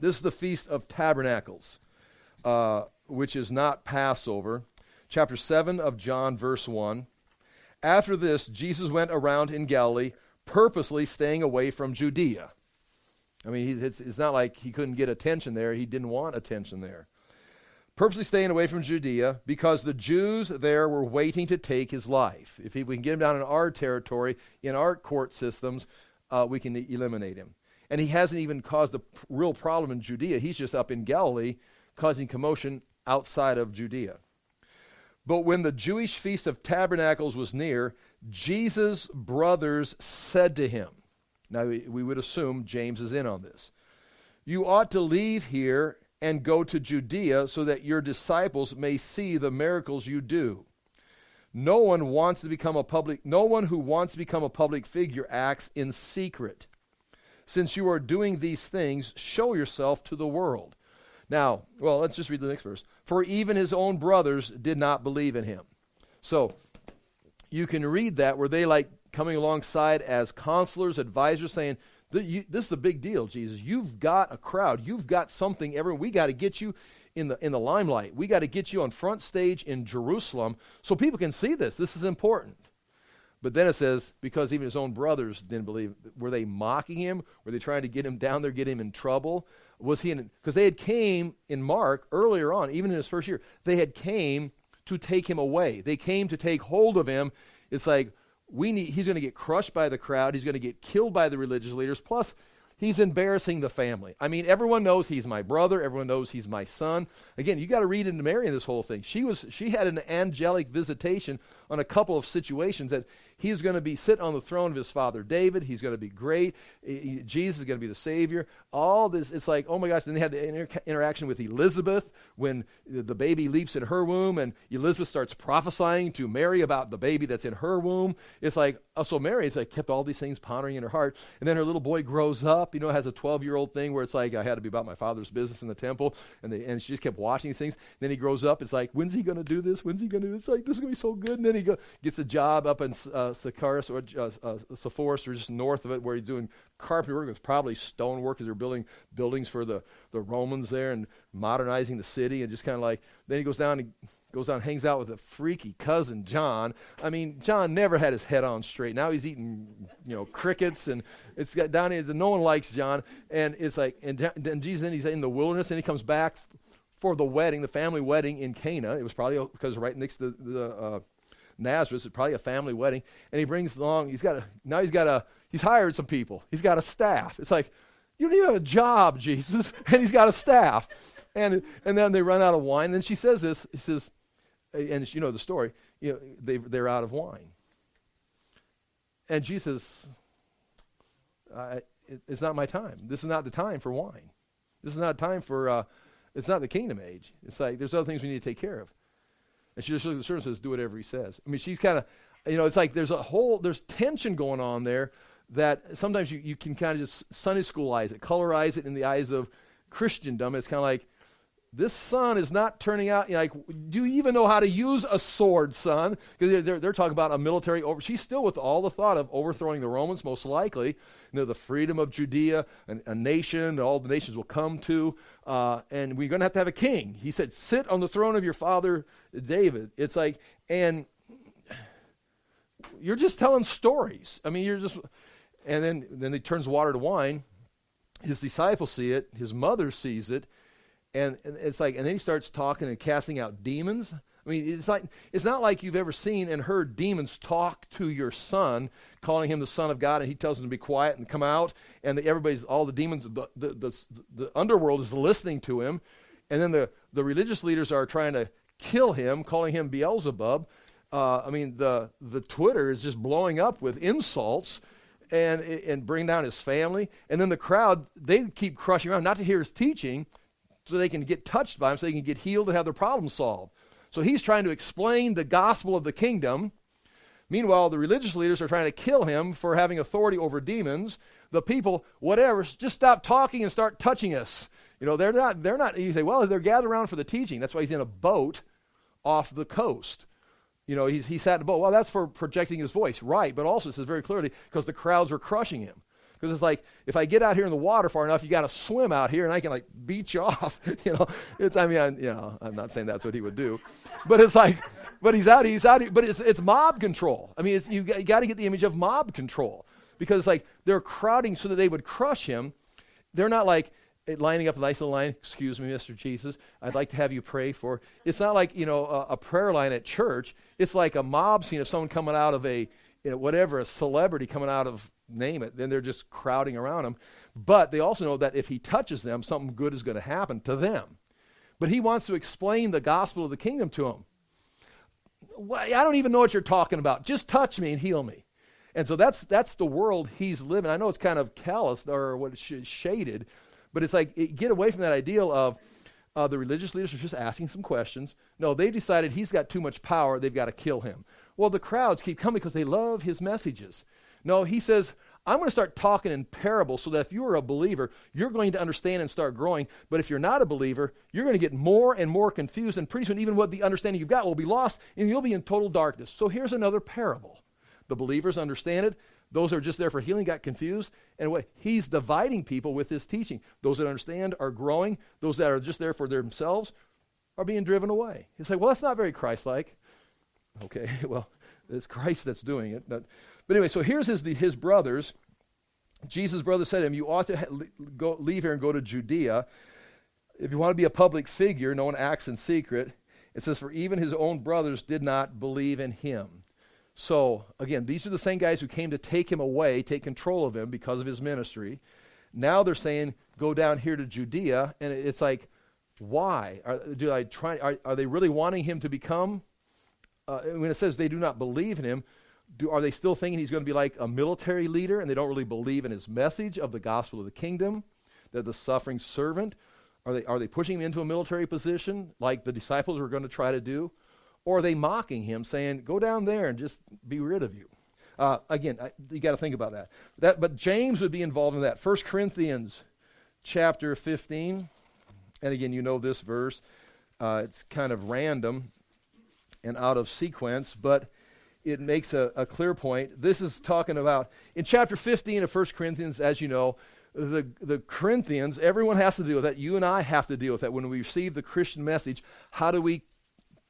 [SPEAKER 1] this is the Feast of Tabernacles, uh, which is not Passover. Chapter 7 of John, verse 1. After this, Jesus went around in Galilee, purposely staying away from Judea. I mean, it's, it's not like he couldn't get attention there, he didn't want attention there. Purposely staying away from Judea because the Jews there were waiting to take his life. If he, we can get him down in our territory, in our court systems, uh, we can eliminate him. And he hasn't even caused a p- real problem in Judea. He's just up in Galilee causing commotion outside of Judea. But when the Jewish Feast of Tabernacles was near, Jesus' brothers said to him, now we would assume James is in on this, you ought to leave here and go to Judea so that your disciples may see the miracles you do. No one wants to become a public no one who wants to become a public figure acts in secret. Since you are doing these things, show yourself to the world. Now, well, let's just read the next verse. For even his own brothers did not believe in him. So, you can read that where they like coming alongside as counselors, advisors, saying, This is a big deal, Jesus. You've got a crowd. You've got something. Everyone, we got to get you in the in the limelight. We got to get you on front stage in Jerusalem so people can see this. This is important. But then it says, because even his own brothers didn't believe. Were they mocking him? Were they trying to get him down there, get him in trouble? was he in because they had came in mark earlier on even in his first year they had came to take him away. They came to take hold of him. It's like we need he's going to get crushed by the crowd. He's going to get killed by the religious leaders. Plus he's embarrassing the family. I mean everyone knows he's my brother. Everyone knows he's my son. Again you got to read into mary in this whole thing. She was she had an angelic visitation on a couple of situations that He's going to be sit on the throne of his father David. He's going to be great. He, Jesus is going to be the Savior. All this, it's like, oh my gosh. Then they had the inter- interaction with Elizabeth when the baby leaps in her womb, and Elizabeth starts prophesying to Mary about the baby that's in her womb. It's like, oh, so Mary has like kept all these things pondering in her heart. And then her little boy grows up, you know, has a 12 year old thing where it's like, I had to be about my father's business in the temple. And, they, and she just kept watching these things. And Then he grows up. It's like, when's he going to do this? When's he going to do this? It's like, this is going to be so good. And then he go, gets a job up in uh, Sepphoris or uh, uh, or just north of it where he's doing carpentry work. It's probably stone work because they're building buildings for the, the Romans there and modernizing the city. And just kind of like, then he goes down and goes down, hangs out with a freaky cousin John. I mean, John never had his head on straight. Now he's eating, you know, crickets, and it's got down here. No one likes John, and it's like, and then Jesus, then he's in the wilderness, and he comes back for the wedding, the family wedding in Cana. It was probably because right next to the, the uh, Nazareth, it's probably a family wedding, and he brings along. He's got a now he's got a he's hired some people. He's got a staff. It's like you don't even have a job, Jesus, and he's got a staff. And, and then they run out of wine. Then she says this. He says, and you know the story, you know, they, they're out of wine. And Jesus, it, it's not my time. This is not the time for wine. This is not time for, uh, it's not the kingdom age. It's like there's other things we need to take care of. And she just looks at the servant and says, do whatever he says. I mean, she's kind of, you know, it's like there's a whole, there's tension going on there that sometimes you, you can kind of just Sunday schoolize it, colorize it in the eyes of Christendom. It's kind of like, this son is not turning out like do you even know how to use a sword son? Because they're, they're, talking about a military over she's still with all the thought of overthrowing the romans most likely. You know the freedom of judea and a nation all the nations will come to uh, and we're going to have to have a king. He said sit on the throne of your father david. It's like and you're just telling stories. I mean you're just and then then he turns water to wine. His disciples see it. His mother sees it and, and it's like, and then he starts talking and casting out demons. I mean, it's like it's not like you've ever seen and heard demons talk to your son, calling him the son of God, and he tells them to be quiet and come out, and everybody's all the demons, the, the, the, the underworld is listening to him, and then the the religious leaders are trying to kill him, calling him Beelzebub. Uh, I mean, the the Twitter is just blowing up with insults and and bring down his family, and then the crowd they keep crushing around, not to hear his teaching, so they can get touched by him, so they can get healed and have their problems solved. So he's trying to explain the gospel of the kingdom. Meanwhile, the religious leaders are trying to kill him for having authority over demons. The people, whatever, just stop talking and start touching us. You know, they're not, they're not, you say, well, they're gathered around for the teaching. That's why he's in a boat off the coast. You know, he's, he sat in a boat. Well, that's for projecting his voice, right. But also, it says very clearly, because the crowds are crushing him. Because it's like, if I get out here in the water far enough, you got to swim out here and I can like beat you off. you know, it's, I mean, I, you know, I'm not saying that's what he would do, but it's like, but he's out, he's out, but it's, it's mob control. I mean, you got to get the image of mob control because it's like they're crowding so that they would crush him. They're not like, eh, lining up a nice little line, excuse me, Mr. Jesus, I'd like to have you pray for. It's not like, you know, a, a prayer line at church. It's like a mob scene of someone coming out of a, you know, whatever, a celebrity coming out of name it, then they're just crowding around him. But they also know that if he touches them, something good is going to happen to them. But he wants to explain the gospel of the kingdom to them. Well, I don't even know what you're talking about. Just touch me and heal me. And so that's that's the world he's living. I know it's kind of callous or what sh- shaded, but it's like it, get away from that ideal of uh, the religious leaders are just asking some questions. No, they decided he's got too much power. They've got to kill him. Well, the crowds keep coming because they love his messages. No, he says, I'm going to start talking in parables so that if you're a believer, you're going to understand and start growing. But if you're not a believer, you're going to get more and more confused, and pretty soon, even what the understanding you've got will be lost, and you'll be in total darkness. So here's another parable. The believers understand it. Those that are just there for healing got confused. And what he's dividing people with his teaching. Those that understand are growing. Those that are just there for themselves are being driven away. You say, well, that's not very Christ like. Okay, well, it's Christ that's doing it. But, but anyway, so here's his, his brothers. Jesus' brother said to him, You ought to go, leave here and go to Judea. If you want to be a public figure, no one acts in secret. It says, For even his own brothers did not believe in him. So, again, these are the same guys who came to take him away, take control of him because of his ministry. Now they're saying, Go down here to Judea. And it's like, why? Are, do I try, are, are they really wanting him to become uh, when it says they do not believe in him, do, are they still thinking he's going to be like a military leader and they don't really believe in his message of the gospel of the kingdom, that the suffering servant? Are they, are they pushing him into a military position like the disciples were going to try to do? Or are they mocking him, saying, Go down there and just be rid of you? Uh, again, I, you got to think about that. that. But James would be involved in that. 1 Corinthians chapter 15. And again, you know this verse. Uh, it's kind of random and out of sequence, but it makes a, a, clear point. This is talking about, in chapter 15 of 1 Corinthians, as you know, the, the Corinthians, everyone has to deal with that. You and I have to deal with that. When we receive the Christian message, how do we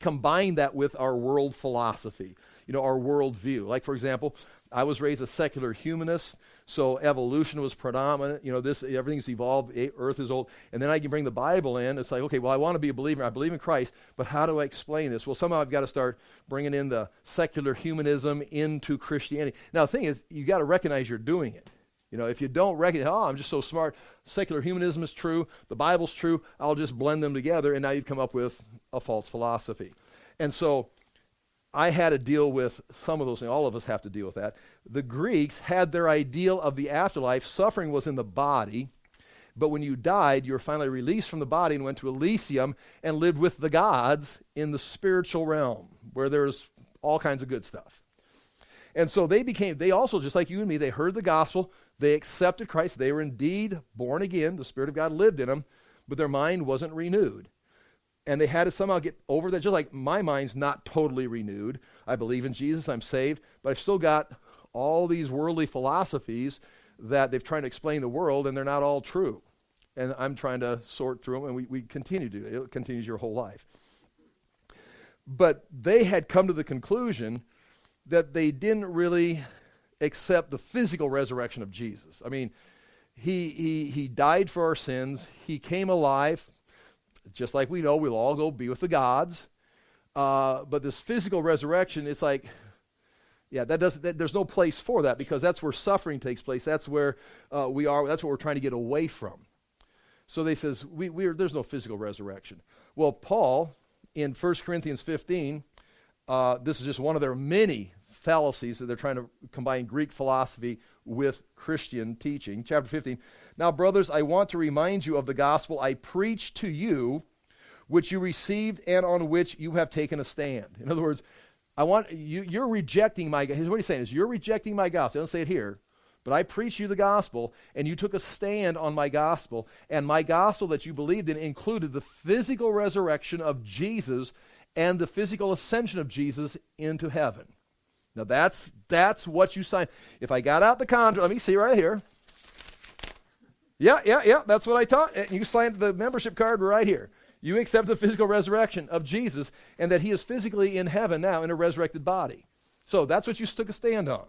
[SPEAKER 1] combine that with our world philosophy? you know, our worldview. Like, for example, I was raised a secular humanist, so evolution was predominant. You know, this everything's evolved. Earth is old, and then I can bring the Bible in. It's like, okay, well, I want to be a believer. I believe in Christ, but how do I explain this? Well, somehow I've got to start bringing in the secular humanism into Christianity. Now, the thing is, you got to recognize you're doing it. You know, if you don't recognize, oh, I'm just so smart. Secular humanism is true. The Bible's true. I'll just blend them together, and now you've come up with a false philosophy. And so I had to deal with some of those things. All of us have to deal with that. The Greeks had their ideal of the afterlife. Suffering was in the body, but when you died, you were finally released from the body and went to Elysium and lived with the gods in the spiritual realm, where there's all kinds of good stuff. And so they became, they also, just like you and me, they heard the gospel, they accepted Christ, they were indeed born again, the Spirit of God lived in them, but their mind wasn't renewed and they had to somehow get over that. Just like my mind's not totally renewed. I believe in Jesus, I'm saved, but I've still got all these worldly philosophies that they've tried to explain the world, and they're not all true. And I'm trying to sort through them, and we, we continue to do it. It continues your whole life. But they had come to the conclusion that they didn't really accept the physical resurrection of Jesus. I mean, he, he, he died for our sins, he came alive just like we know, we'll all go be with the gods. Uh, but this physical resurrection, it's like, yeah, that doesn't. That, there's no place for that because that's where suffering takes place. That's where uh, we are. That's what we're trying to get away from. So they says we, we are, there's no physical resurrection. Well, Paul in 1 Corinthians 15, uh, this is just one of their many fallacies that they're trying to combine Greek philosophy with Christian teaching. Chapter 15. Now, brothers, I want to remind you of the gospel I preached to you, which you received and on which you have taken a stand. In other words, I want you, you're rejecting my. Here's what he's saying: is you're rejecting my gospel. Don't say it here, but I preached you the gospel, and you took a stand on my gospel, and my gospel that you believed in included the physical resurrection of Jesus and the physical ascension of Jesus into heaven. Now that's that's what you sign. If I got out the contract, let me see right here. Yeah, yeah, yeah. That's what I taught. And you signed the membership card right here. You accept the physical resurrection of Jesus and that he is physically in heaven now in a resurrected body. So that's what you took a stand on.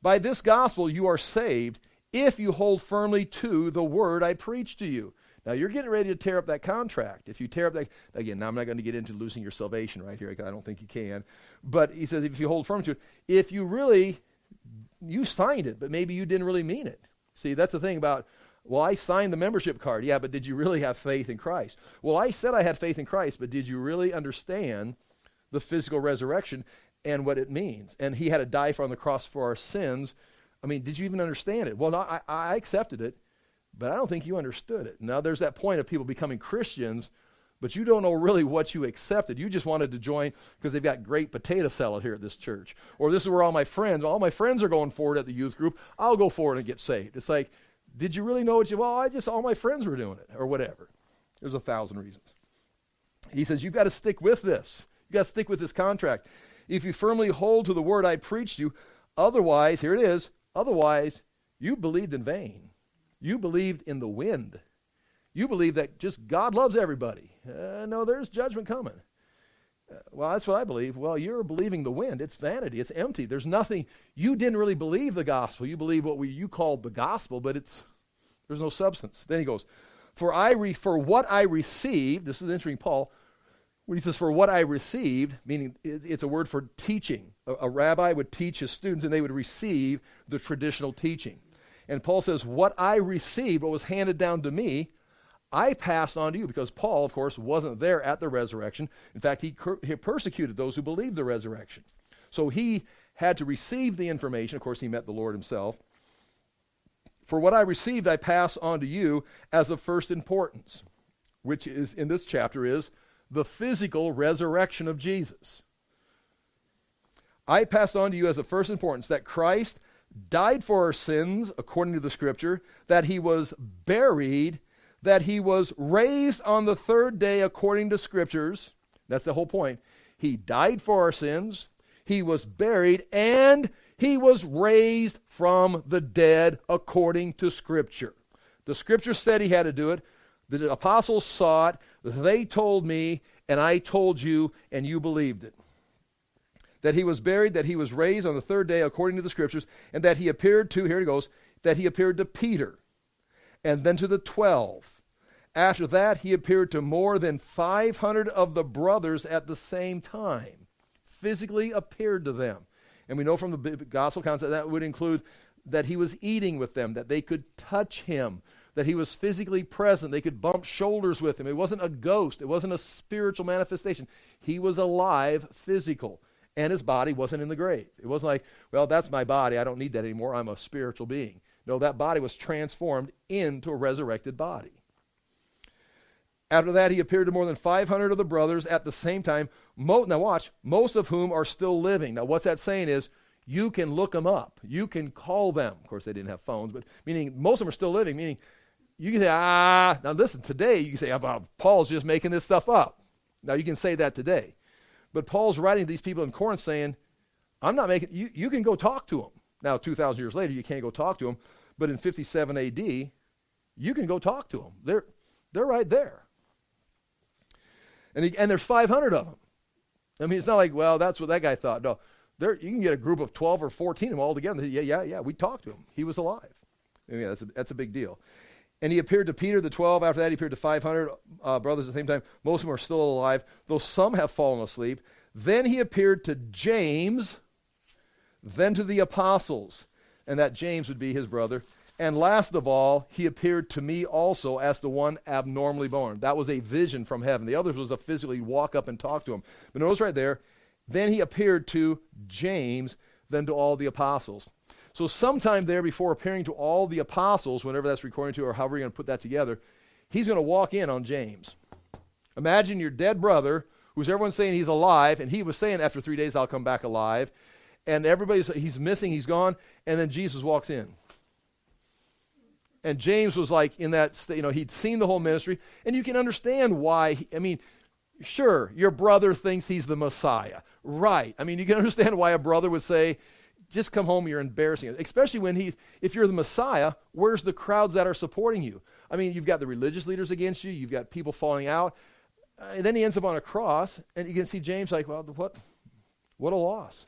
[SPEAKER 1] By this gospel you are saved if you hold firmly to the word I preached to you. Now you're getting ready to tear up that contract. If you tear up that again, now I'm not going to get into losing your salvation right here. I don't think you can. But he says if you hold firm to it, if you really you signed it, but maybe you didn't really mean it. See, that's the thing about well, I signed the membership card. Yeah, but did you really have faith in Christ? Well, I said I had faith in Christ, but did you really understand the physical resurrection and what it means? And he had to die for on the cross for our sins. I mean, did you even understand it? Well, I, I accepted it, but I don't think you understood it. Now, there's that point of people becoming Christians, but you don't know really what you accepted. You just wanted to join because they've got great potato salad here at this church. Or this is where all my friends, all my friends are going forward at the youth group. I'll go forward and get saved. It's like, did you really know what you, well, I just, all my friends were doing it, or whatever. There's a thousand reasons. He says, you've got to stick with this. You've got to stick with this contract. If you firmly hold to the word I preached you, otherwise, here it is, otherwise, you believed in vain. You believed in the wind. You believe that just God loves everybody. Uh, no, there's judgment coming. Uh, well, that's what I believe. Well, you're believing the wind. It's vanity. It's empty. There's nothing. You didn't really believe the gospel. You believe what we, you called the gospel, but it's there's no substance. Then he goes, for I re, for what I received. This is interesting, Paul. When he says for what I received, meaning it, it's a word for teaching. A, a rabbi would teach his students, and they would receive the traditional teaching. And Paul says, What I received, what was handed down to me, I passed on to you because Paul, of course, wasn't there at the resurrection. In fact, he, he persecuted those who believed the resurrection. So he had to receive the information. Of course, he met the Lord himself. For what I received, I pass on to you as of first importance, which is in this chapter is the physical resurrection of Jesus. I pass on to you as of first importance that Christ died for our sins, according to the scripture, that he was buried, that he was raised on the third day, according to scriptures. That's the whole point. He died for our sins, he was buried, and he was raised from the dead, according to scripture. The scripture said he had to do it. The apostles saw it. They told me, and I told you, and you believed it that he was buried, that he was raised on the third day according to the scriptures, and that he appeared to, here he goes, that he appeared to Peter, and then to the twelve. After that, he appeared to more than 500 of the brothers at the same time, physically appeared to them. And we know from the gospel accounts that that would include that he was eating with them, that they could touch him, that he was physically present. They could bump shoulders with him. It wasn't a ghost, it wasn't a spiritual manifestation. He was alive, physical and his body wasn't in the grave. It wasn't like, well, that's my body. I don't need that anymore. I'm a spiritual being. No, that body was transformed into a resurrected body. After that, he appeared to more than 500 of the brothers at the same time. Mo- now, watch, most of whom are still living. Now, what's that saying is you can look them up, you can call them. Of course, they didn't have phones, but meaning most of them are still living, meaning you can say, ah, now listen, today you can say, oh, Paul's just making this stuff up. Now, you can say that today. But Paul's writing to these people in Corinth saying, I'm not making, you, you can go talk to them. Now, 2,000 years later, you can't go talk to them. But in 57 AD, you can go talk to them. They're, they're right there. And, he, and there's 500 of them. I mean, it's not like, well, that's what that guy thought. No, there, you can get a group of 12 or 14 of them all together. Yeah, yeah, yeah. We talked to him. He was alive. I mean, that's a, that's a big deal. And he appeared to Peter, the 12. After that, he appeared to 500 uh, brothers at the same time. Most of them are still alive, though some have fallen asleep. Then he appeared to James, then to the apostles. And that James would be his brother. And last of all, he appeared to me also as the one abnormally born. That was a vision from heaven. The others was a physically walk up and talk to him. But notice right there, then he appeared to James, then to all the apostles. So, sometime there before appearing to all the apostles, whenever that's recording to, or however you're going to put that together, he's going to walk in on James. Imagine your dead brother, who's everyone saying he's alive, and he was saying after three days, I'll come back alive. And everybody's, he's missing, he's gone, and then Jesus walks in. And James was like in that, you know, he'd seen the whole ministry, and you can understand why. He, I mean, sure, your brother thinks he's the Messiah. Right. I mean, you can understand why a brother would say, just come home, you're embarrassing. Especially when he, if you're the Messiah, where's the crowds that are supporting you? I mean, you've got the religious leaders against you, you've got people falling out. And then he ends up on a cross, and you can see James like, well, what, what a loss.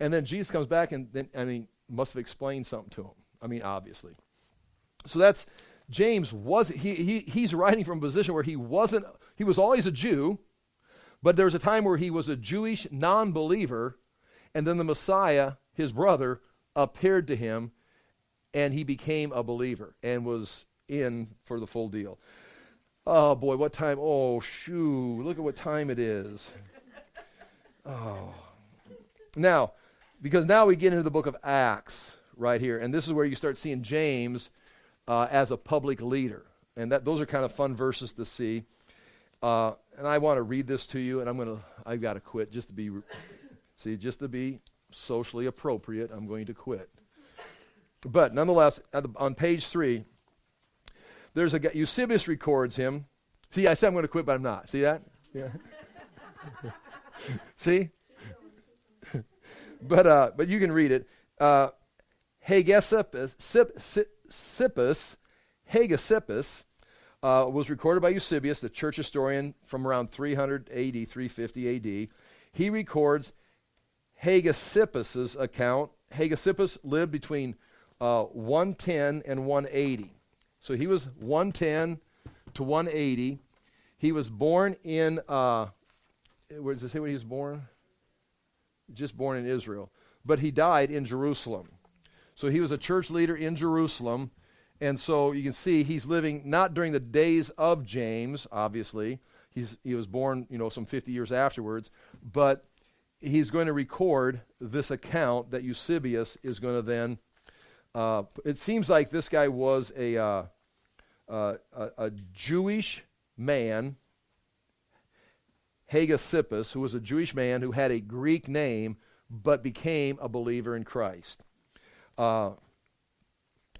[SPEAKER 1] And then Jesus comes back and then, I mean, must have explained something to him. I mean, obviously. So that's, James was, he, he, he's writing from a position where he wasn't, he was always a Jew, but there was a time where he was a Jewish non believer, and then the Messiah his brother appeared to him and he became a believer and was in for the full deal. Oh boy, what time? Oh, shoo, look at what time it is. Oh. Now, because now we get into the book of Acts right here, and this is where you start seeing James uh, as a public leader. And that those are kind of fun verses to see. Uh, and I want to read this to you, and I'm going to, I've got to quit just to be, see, just to be socially appropriate, I'm going to quit. But nonetheless, the, on page three, there's a guy, Eusebius records him. See, I said I'm going to quit, but I'm not. See that? Yeah. See? But, uh, but you can read it. Uh, Hegesippus, Sippus, Hegesippus, uh, was recorded by Eusebius, the church historian, from around 300 AD, 350 AD. He records Hegesippus' account, Hegesippus lived between uh, 110 and 180. So he was 110 to 180. He was born in, uh, where does it say when he was born? Just born in Israel. But he died in Jerusalem. So he was a church leader in Jerusalem. And so you can see he's living not during the days of James, obviously. He's, he was born, you know, some 50 years afterwards. But he's going to record this account that Eusebius is going to then. Uh, it seems like this guy was a, uh, uh, a, a, Jewish man, Hegesippus, who was a Jewish man who had a Greek name but became a believer in Christ. Uh,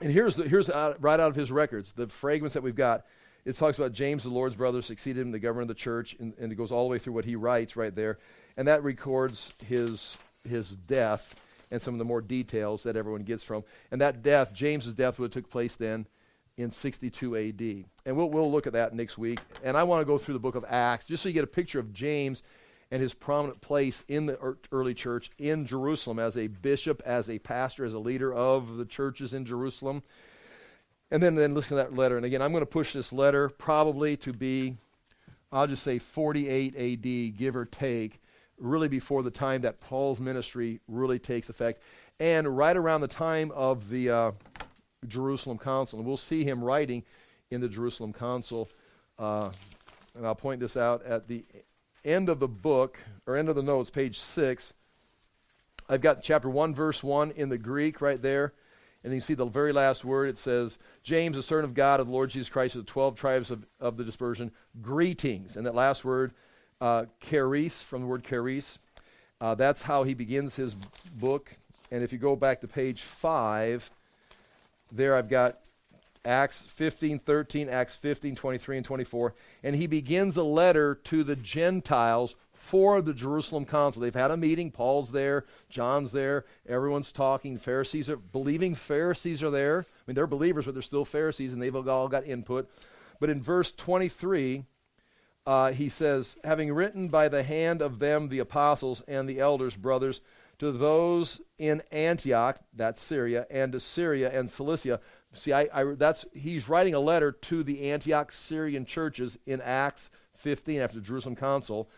[SPEAKER 1] and here's, the, here's out, right out of his records, the fragments that we've got. It talks about James, the Lord's brother, succeeded him, the governor of the church, and, and it goes all the way through what he writes right there and that records his his death and some of the more details that everyone gets from. And that death, James's death, would have took place then in 62 AD. And we'll we'll look at that next week. And I want to go through the book of Acts just so you get a picture of James and his prominent place in the early church in Jerusalem as a bishop, as a pastor, as a leader of the churches in Jerusalem. And then, then listen to that letter. And again, I'm going to push this letter probably to be, I'll just say 48 AD, give or take really before the time that Paul's ministry really takes effect, and right around the time of the uh, Jerusalem Council. And we'll see him writing in the Jerusalem Council. Uh, and I'll point this out at the end of the book, or end of the notes, page 6. I've got chapter 1, verse 1 in the Greek right there. And you see the very last word. It says, James, a servant of God, of the Lord Jesus Christ, of the 12 tribes of, of the dispersion, greetings. And that last word uh, charis, from the word charis. Uh, that's how he begins his book. And if you go back to page 5, there I've got Acts 15, 13, Acts 15, 23, and 24. And he begins a letter to the Gentiles for the Jerusalem council. They've had a meeting. Paul's there, John's there, everyone's talking. Pharisees are believing Pharisees are there. I mean, they're believers, but they're still Pharisees, and they've all got input. But in verse 23, uh, he says, having written by the hand of them, the apostles and the elders, brothers, to those in Antioch, that's Syria, and to Syria and Cilicia. See, I, I, that's, he's writing a letter to the Antioch Syrian churches in Acts 15 after the Jerusalem Council,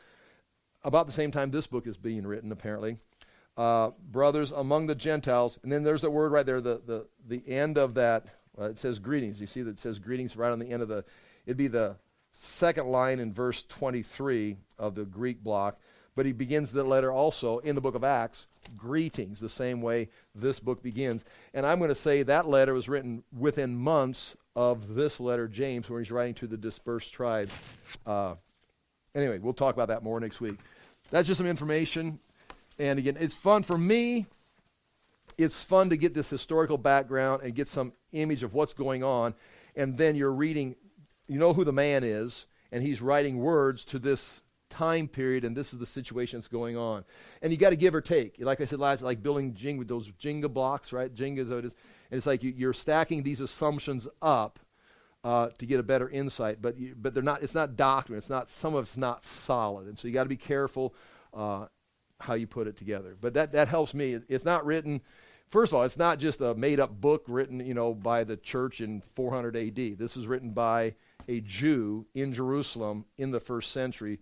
[SPEAKER 1] about the same time this book is being written, apparently. Uh, brothers among the Gentiles, and then there's the word right there, the, the, the end of that, uh, it says greetings. You see that it says greetings right on the end of the, it'd be the second line in verse 23 of the Greek block. But he begins the letter also in the book of Acts, greetings, the same way this book begins. And I'm going to say that letter was written within months of this letter, James, where he's writing to the dispersed tribes. Uh, anyway, we'll talk about that more next week. That's just some information. And again, it's fun for me. It's fun to get this historical background and get some image of what's going on. And then you're reading you know who the man is, and he's writing words to this time period, and this is the situation that's going on. And you got to give or take. Like I said last, like building Jenga with those Jenga blocks, right? Jenga is what it is. And it's like you, are stacking these assumptions up uh, to get a better insight, but you, but they're not. It's not doctrine. It's not. Some of it's not solid, and so you got to be careful uh, how you put it together. But that that helps me. It's not written. First of all, it's not just a made up book written, you know, by the church in 400 A.D. This is written by a Jew in Jerusalem in the first century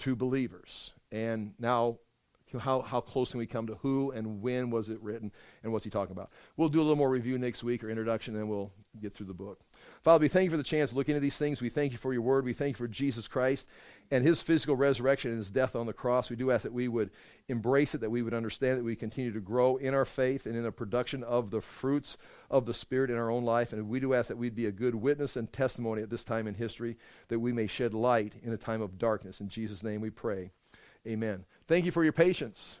[SPEAKER 1] to believers. And now, how, how close can we come to who and when was it written and what's he talking about? We'll do a little more review next week or introduction, and then we'll get through the book. Father, we thank you for the chance to look into these things. We thank you for your word. We thank you for Jesus Christ and his physical resurrection and his death on the cross. We do ask that we would embrace it, that we would understand that we continue to grow in our faith and in the production of the fruits of the Spirit in our own life. And we do ask that we'd be a good witness and testimony at this time in history, that we may shed light in a time of darkness. In Jesus' name we pray. Amen. Thank you for your patience.